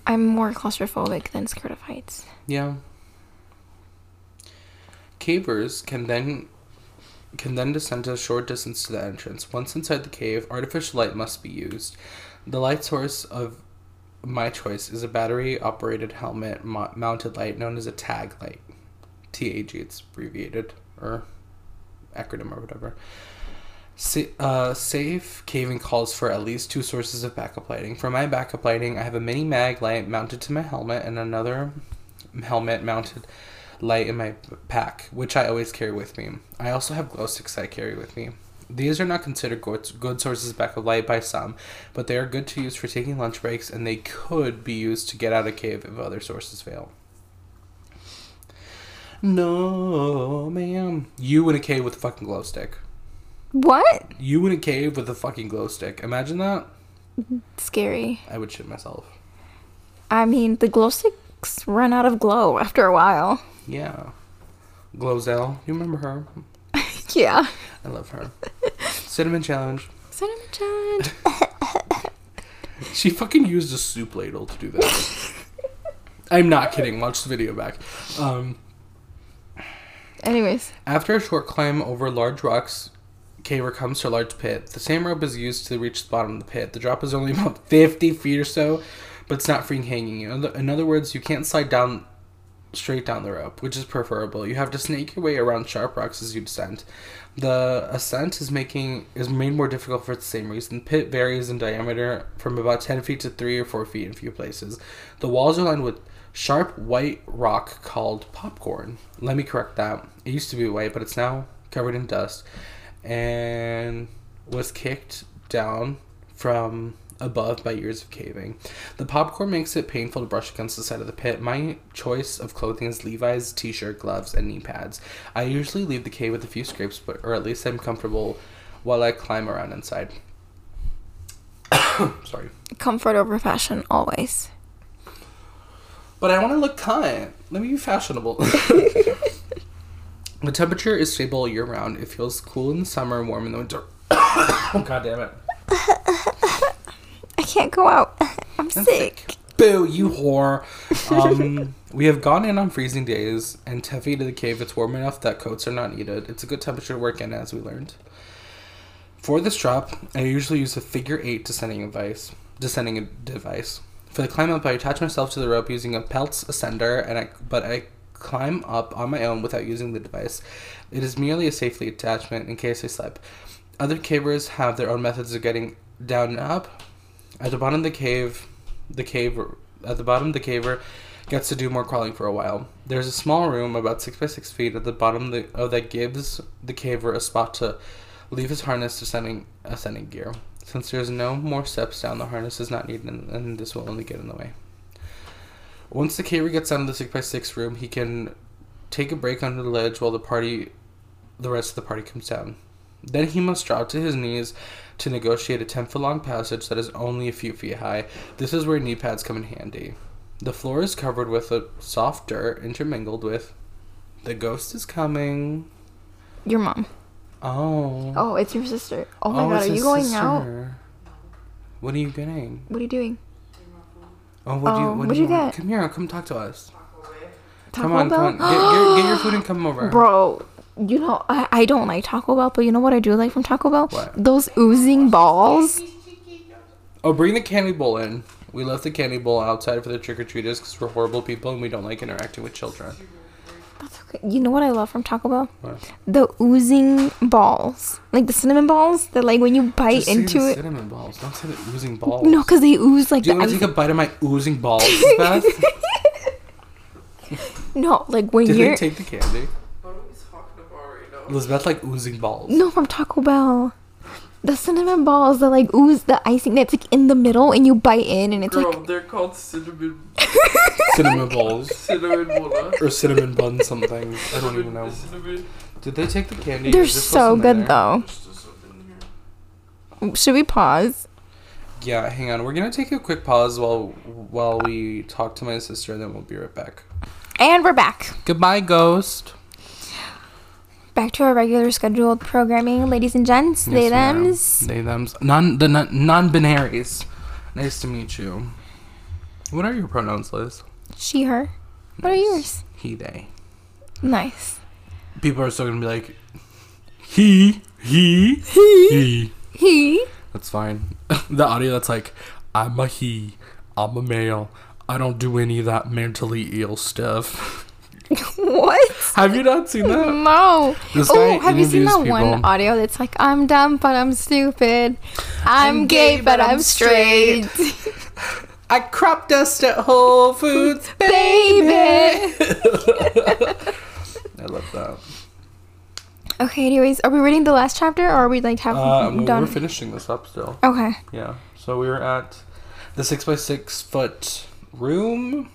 I'm more claustrophobic than scared of heights. Yeah. Cavers can then can then descend a short distance to the entrance. Once inside the cave, artificial light must be used. The light source of my choice is a battery operated helmet mo- mounted light known as a tag light. TAG, it's abbreviated or acronym or whatever. Sa- uh, safe caving calls for at least two sources of backup lighting. For my backup lighting, I have a mini Maglite mounted to my helmet and another helmet mounted light in my pack, which I always carry with me. I also have glow sticks I carry with me. These are not considered good, sources of backup light by some, but they are good to use for taking lunch breaks and they could be used to get out of cave if other sources fail. No, ma'am. You in a cave with a fucking glow stick. What? You in a cave with a fucking glow stick. Imagine that. Scary. I would shit myself. I mean, the glow sticks run out of glow after a while. Yeah. GloZell. You remember her? Yeah. I love her. Cinnamon challenge. Cinnamon challenge. She fucking used a soup ladle to do that. I'm not kidding. Watch the video back. Um, Anyways, after a short climb over large rocks, Caver comes to a large pit. The same rope is used to reach the bottom of the pit. The drop is only about 50 feet or so, but it's not free hanging. In other, in other words, you can't slide down straight down the rope, which is preferable. You have to snake your way around sharp rocks as you descend. The ascent is making is made more difficult for the same reason. The pit varies in diameter from about 10 feet to 3 or 4 feet in a few places. The walls are lined with sharp white rock called popcorn. Let me correct that. It used to be white, but it's now covered in dust and was kicked down from above by years of caving. The popcorn makes it painful to brush against the side of the pit. My choice of clothing is Levi's t-shirt, gloves, and knee pads. I usually leave the cave with a few scrapes, but or at least I'm comfortable while I climb around inside. Sorry. comfort over fashion always. But I want to look kind. Let me be fashionable. the temperature is stable year round. It feels cool in the summer and warm in the winter. oh, God damn it. I can't go out. I'm sick. Boo, you whore. Um, we have gone in on freezing days, and 10 feet to the cave, it's warm enough that coats are not needed. It's a good temperature to work in, as we learned. For this drop, I usually use a figure eight descending device. Descending device. For the climb up, I attach myself to the rope using a Peltz ascender, and I but I climb up on my own without using the device. It is merely a safety attachment in case I slip. Other cavers have their own methods of getting down and up. At the bottom of the cave, the cave at the bottom, the caver gets to do more crawling for a while. There's a small room about six by six feet at the bottom the, of that gives the caver a spot to leave his harness descending ascending gear. Since there's no more steps down, the harness is not needed, and this will only get in the way. Once the caver gets out of the six by six room, he can take a break under the ledge while the party, the rest of the party comes down. Then he must drop to his knees to negotiate a 10 foot long passage that is only a few feet high. This is where knee pads come in handy. The floor is covered with a soft dirt intermingled with the ghost is coming. Your mom. Oh. Oh, it's your sister. Oh my oh, god, are you going out? What are you getting? What are you doing? Oh, what do you Oh, what what'd you, you get? Come here, come talk to us. Taco come on, Bell? come on. Get, get, get your food and come over. Bro, you know, I, I don't like Taco Bell, but you know what I do like from Taco Bell? What? Those oozing balls. Oh, bring the candy bowl in. We left the candy bowl outside for the trick or treaters because we're horrible people and we don't like interacting with children. That's okay. You know what I love from Taco Bell? What? The oozing balls. Like the cinnamon balls that like when you bite Just say into the it. cinnamon balls. Don't say the oozing balls. No, because they ooze like Do you want to take a bite of my oozing balls, Beth? No, like when Did you're they take the candy? What are we talking about right now? Elizabeth like oozing balls. No, from Taco Bell. The cinnamon balls that like ooze the icing that's like in the middle and you bite in and it's Girl, like they're called cinnamon Cinnamon balls. cinnamon bola. Or cinnamon bun something. I don't even know. Cinnamon. Did they take the candy? they're Is there still so good there? though. There's still something here. Should we pause? Yeah, hang on. We're gonna take a quick pause while while we talk to my sister, and then we'll be right back. And we're back. Goodbye, ghost. Back to our regular scheduled programming, ladies and gents. they Yes, ma'am. thems. They them's non the non non binaries. Nice to meet you. What are your pronouns, Liz? She, her. What are yours? He, they. Nice. People are still gonna be like, he he, he, he. He. That's fine. the audio that's like, I'm a he, I'm a male. I don't do any of that mentally ill stuff. what? Have you not seen that? No. This Oh, guy have you seen that interviews one audio that's like, I'm dumb, but I'm stupid. I'm, gay, but I'm straight. I crop dust at Whole Foods, Baby. I love that. Okay, anyways, are we reading the last chapter or are we like half Um, done? we're finishing this up still. okay. Yeah. So we were at the six by six foot room.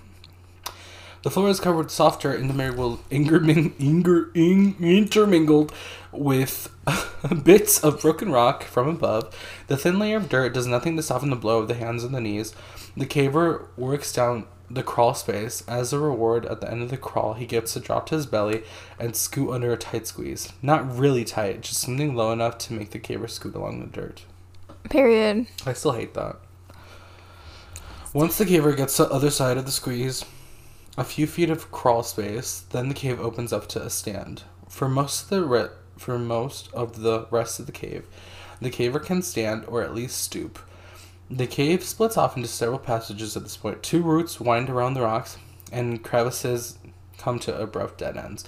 The floor is covered with soft dirt intermingled, ingermin, inger, in, intermingled with bits of broken rock from above. The thin layer of dirt does nothing to soften the blow of the hands and the knees. The caver works down the crawl space. As a reward, at the end of the crawl, he gets to drop to his belly and scoot under a tight squeeze. Not really tight, just something low enough to make the caver scoot along the dirt. Period. I still hate that. Once the caver gets to the other side of the squeeze, a few feet of crawl space, then the cave opens up to a stand. For most of the re- for most of the rest of the cave, the caver can stand or at least stoop. The cave splits off into several passages at this point. Two routes wind around the rocks, and crevices come to abrupt dead ends.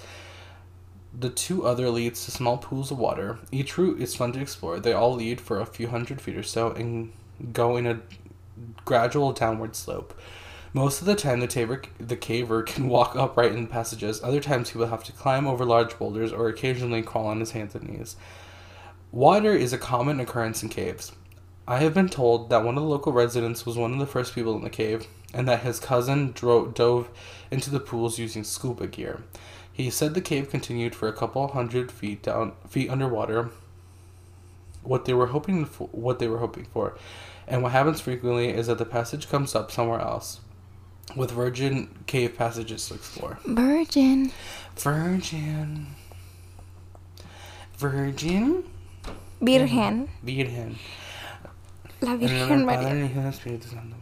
The two other leads to small pools of water. Each route is fun to explore. They all lead for a few hundred feet or so and go in a gradual downward slope. Most of the time, the, the caver can walk upright in passages. Other times, he will have to climb over large boulders or occasionally crawl on his hands and knees. Water is a common occurrence in caves. I have been told that one of the local residents was one of the first people in the cave, and that his cousin dro- dove into the pools using scuba gear. He said the cave continued for a couple hundred feet down, feet underwater. What they were hoping for, what they were hoping for, and what happens frequently is that the passage comes up somewhere else, with virgin cave passages to explore. Virgin. Virgin. Virgin. Virgen. Virgen. La Virgen María. el Hijo y el Espíritu Santo.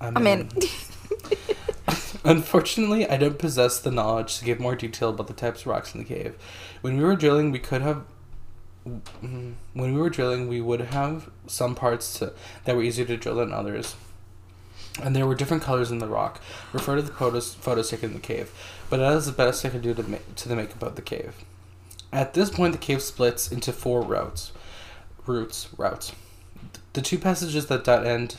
Amen. Unfortunately, I don't possess the knowledge to give more detail about the types of rocks in the cave. When we were drilling, we could have. mm, When we were drilling, we would have some parts to, that were easier to drill than others. And there were different colors in the rock. Refer to the photos, photos taken in the cave. But that is the best I could do to, make, to the makeup of the cave. At this point, the cave splits into four routes. Routes. Routes. The two passages that dot end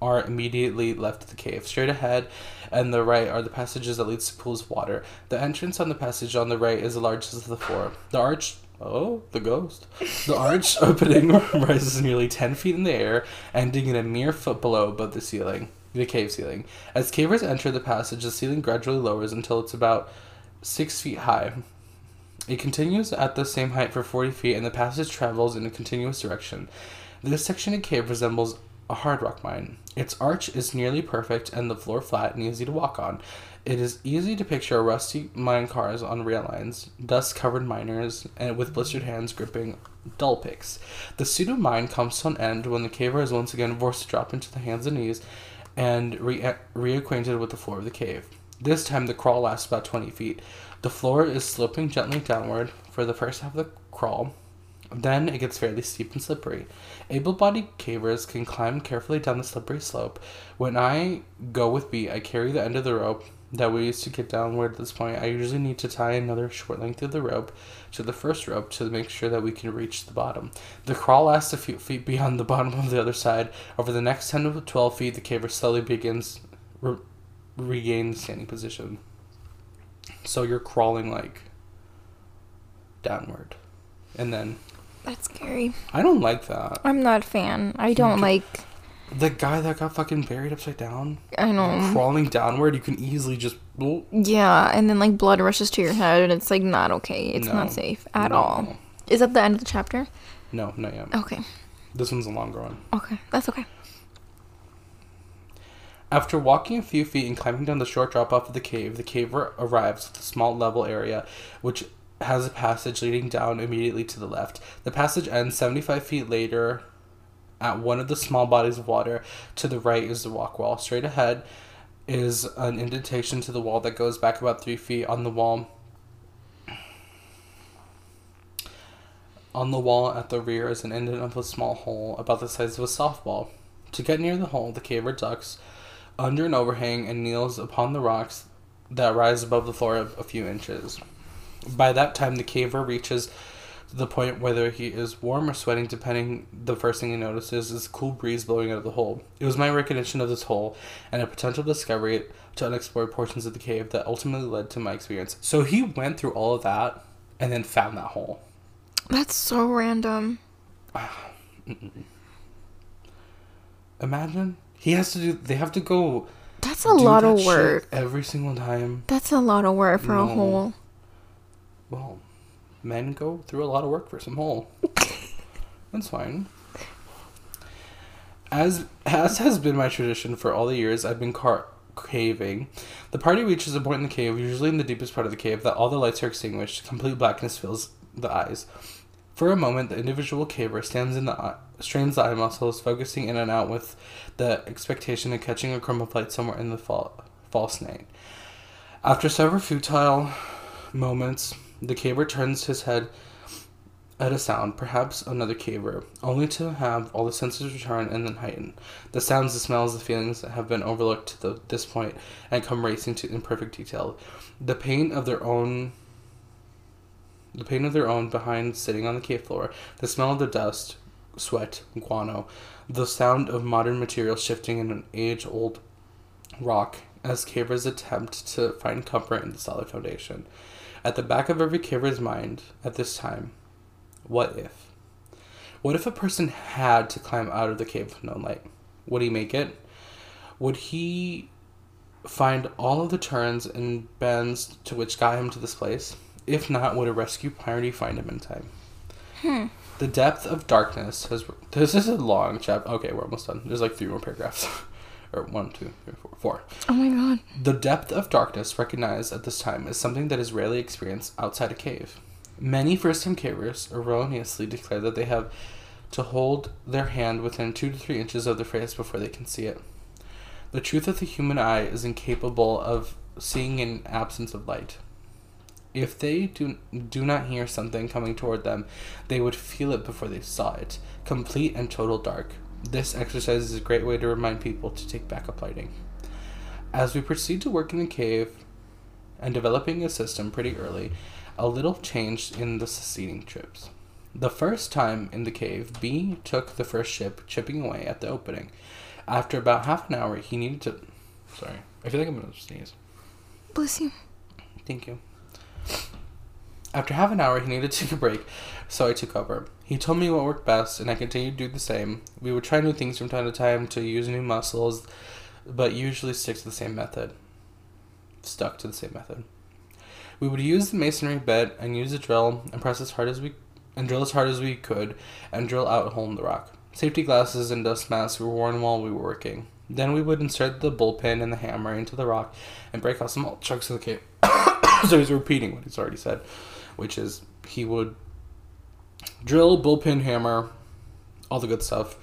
are immediately left of the cave. Straight ahead and the right are the passages that leads to pools of water. The entrance on the passage on the right is the largest of the four. The arch oh, the ghost. The arch opening rises nearly ten feet in the air, ending in a mere foot below above the ceiling. The cave ceiling. As cavers enter the passage, the ceiling gradually lowers until it's about six feet high. It continues at the same height for 40 feet, and the passage travels in a continuous direction. This section of cave resembles a hard rock mine. Its arch is nearly perfect and the floor flat and easy to walk on. It is easy to picture rusty mine cars on rail lines, dust covered miners, and with blistered hands gripping dull picks. The pseudo mine comes to an end when the caver is once again forced to drop into the hands and knees and re- reacquainted with the floor of the cave. This time the crawl lasts about 20 feet. The floor is sloping gently downward for the first half of the crawl. Then it gets fairly steep and slippery. Able bodied cavers can climb carefully down the slippery slope. When I go with B, I carry the end of the rope that we used to get downward at this point. I usually need to tie another short length of the rope to the first rope to make sure that we can reach the bottom. The crawl lasts a few feet beyond the bottom of the other side. Over the next 10 to 12 feet, the caver slowly begins re- regain standing position. So you're crawling like downward. And then That's scary. I don't like that. I'm not a fan. I don't like. The guy that got fucking buried upside down, I know. crawling downward, you can easily just. Yeah, and then like blood rushes to your head, and it's like not okay. It's No. not safe at No. all. Is that the end of the chapter? No, not yet. Okay. This one's a longer one. Okay. That's okay. After walking a few feet and climbing down the short drop off of the cave, the caver arrives at a small level area, which has a passage leading down immediately to the left. The passage ends 75 feet later at one of the small bodies of water. To the right is the walk wall. Straight ahead is an indentation to the wall that goes back about three feet on the wall. On the wall at the rear is an indent of a small hole about the size of a softball. To get near the hole, the caver ducks under an overhang and kneels upon the rocks that rise above the floor a few inches. By that time, the caver reaches to the point whether he is warm or sweating, depending. The first thing he notices is a cool breeze blowing out of the hole. It was my recognition of this hole and a potential discovery to unexplored portions of the cave that ultimately led to my experience. So he went through all of that and then found that hole. That's so random. Imagine he has to do. They have to go. That's a lot that of work. every single time. That's a lot of work for a hole. Well, men go through a lot of work for some hole. That's fine. As as has been my tradition for all the years I've been car- caving, the party reaches a point in the cave, usually in the deepest part of the cave, that all the lights are extinguished. Complete blackness fills the eyes. For a moment, the individual caver stands in the eye, strains the eye muscles, focusing in and out with the expectation of catching a crumb of light somewhere in the false night. After several futile moments, the caver turns his head at a sound, perhaps another caver, only to have all the senses return and then heighten. The sounds, the smells, the feelings that have been overlooked to the, this point and come racing to imperfect detail. The pain of their own the pain of their own behind sitting on the cave floor, the smell of the dust, sweat, guano, the sound of modern material shifting in an age old rock as cavers attempt to find comfort in the solid foundation. At the back of every caver's mind at this time, what if? What if a person had to climb out of the cave with no light? Would he make it? Would he find all of the turns and bends to which got him to this place? If not, would a rescue party find him in time? Hmm. The depth of darkness has. This is a long chapter. Okay, we're almost done. There's like three more paragraphs. or one, two, three, four, four. Oh my god. The depth of darkness recognized at this time is something that is rarely experienced outside a cave. Many first time cavers erroneously declare that they have to hold their hand within two to three inches of their face before they can see it. The truth of the human eye is incapable of seeing in absence of light. If they do, do not hear something coming toward them, they would feel it before they saw it. Complete and total dark. This exercise is a great way to remind people to take backup lighting. As we proceed to work in the cave and developing a system pretty early, a little changed in the succeeding trips. The first time in the cave, B took the first ship, chipping away at the opening. After about half an hour, he needed to. Sorry, I feel like I'm gonna sneeze. Bless you. Thank you. After half an hour, he needed to take a break, so I took over. He told me what worked best, and I continued to do the same. We would try new things from time to time to use new muscles, but usually stick to the same method. Stuck to the same method. We would use the masonry bit and use a drill and press as hard as we and drill as hard as we could and drill out a hole in the rock. Safety glasses and dust masks were worn while we were working. Then we would insert the bullpin and the hammer into the rock and break off small chunks of the cave. so he's repeating what he's already said, which is he would drill, bullpin, hammer, all the good stuff.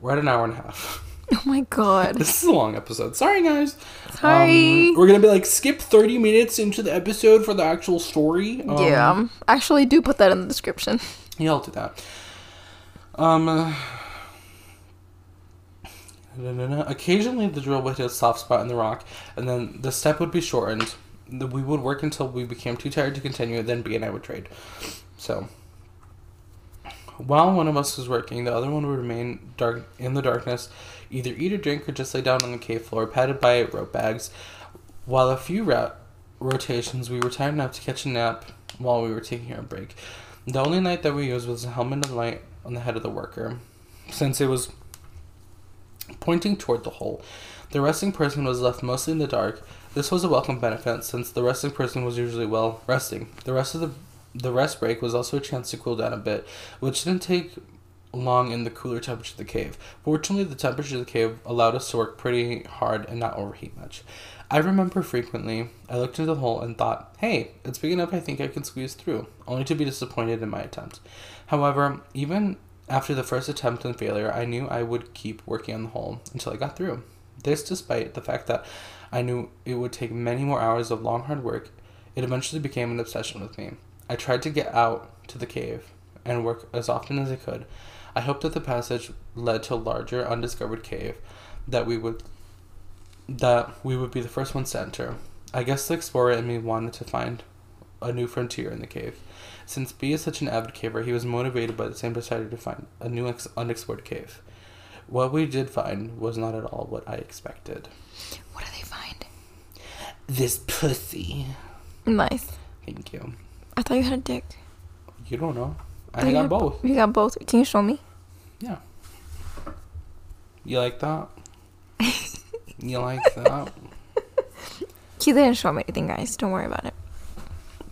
We're at an hour and a half. Oh my god. This is a long episode. Sorry, guys. Sorry. Um, we're gonna be like skip thirty minutes into the episode for the actual story. Um, yeah. Actually, do put that in the description. Yeah, I'll do that. Um. uh, Occasionally, the drill would hit a soft spot in the rock, and then the step would be shortened. We would work until we became too tired to continue. Then B and I would trade. So, while one of us was working, the other one would remain dark in the darkness, either eat or drink or just lay down on the cave floor, padded by rope bags. While a few rotations, we were tired enough to catch a nap while we were taking our break. The only light that we used was a helmet of light on the head of the worker, since it was pointing toward the hole. The resting person was left mostly in the dark. This was a welcome benefit, since the resting person was usually well resting. The rest of the the rest break was also a chance to cool down a bit, which didn't take long in the cooler temperature of the cave. Fortunately, the temperature of the cave allowed us to work pretty hard and not overheat much. I remember frequently I looked into the hole and thought, hey, it's big enough I think I can squeeze through, only to be disappointed in my attempt. However, even after the first attempt and failure, I knew I would keep working on the hole until I got through. This despite the fact that I knew it would take many more hours of long hard work, it eventually became an obsession with me. I tried to get out to the cave and work as often as I could. I hoped that the passage led to a larger undiscovered cave that we would that we would be the first ones to enter. I guess the explorer in me wanted to find a new frontier in the cave. Since B is such an avid caver, he was motivated by the same desire to find a new ex- unexplored cave. What we did find was not at all what I expected. What do they find? This pussy. Nice. Thank you. I thought you had a dick. You don't know. Oh, I got both. You got both. Can you show me? Yeah. You like that? you like that? He didn't show me anything, guys. Don't worry about it.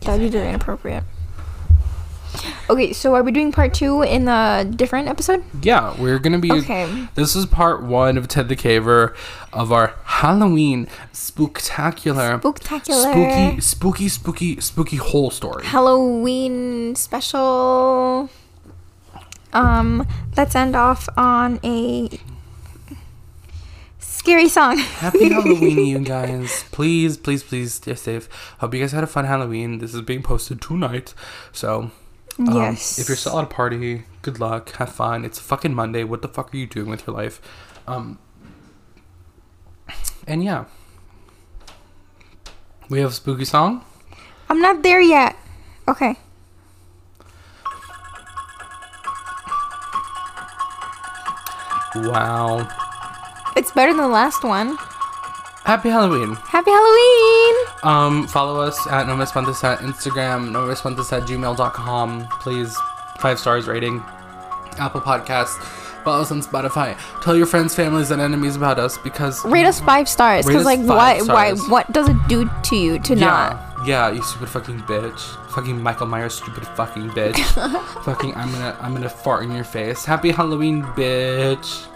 That'd be very inappropriate. Okay, so are we doing part two in a different episode? Yeah, we're gonna be. Okay. This is part one of Ted the Caver of our Halloween spooktacular, Spooktacular. spooky, spooky, spooky, spooky whole story. Halloween special. Um, let's end off on a scary song. Happy Halloween, you guys! Please, please, please stay safe. Hope you guys had a fun Halloween. This is being posted tonight, so um, yes. If you're still at a party, good luck. Have fun. It's fucking Monday. What the fuck are you doing with your life? Um, and yeah, we have a spooky song. I'm not there yet. Okay. Wow. It's better than the last one. Happy Halloween. Happy Halloween! Um, follow us at No at Instagram, No at gmail.com. Please, five stars rating. Apple Podcasts. Follow us on Spotify. Tell your friends, families, and enemies about us because Rate us five stars. Cause like, what? Why? What does it do to you to not? yeah, yeah, you stupid fucking bitch. Fucking Michael Myers, stupid fucking bitch. fucking, I'm gonna, I'm gonna fart in your face. Happy Halloween, bitch.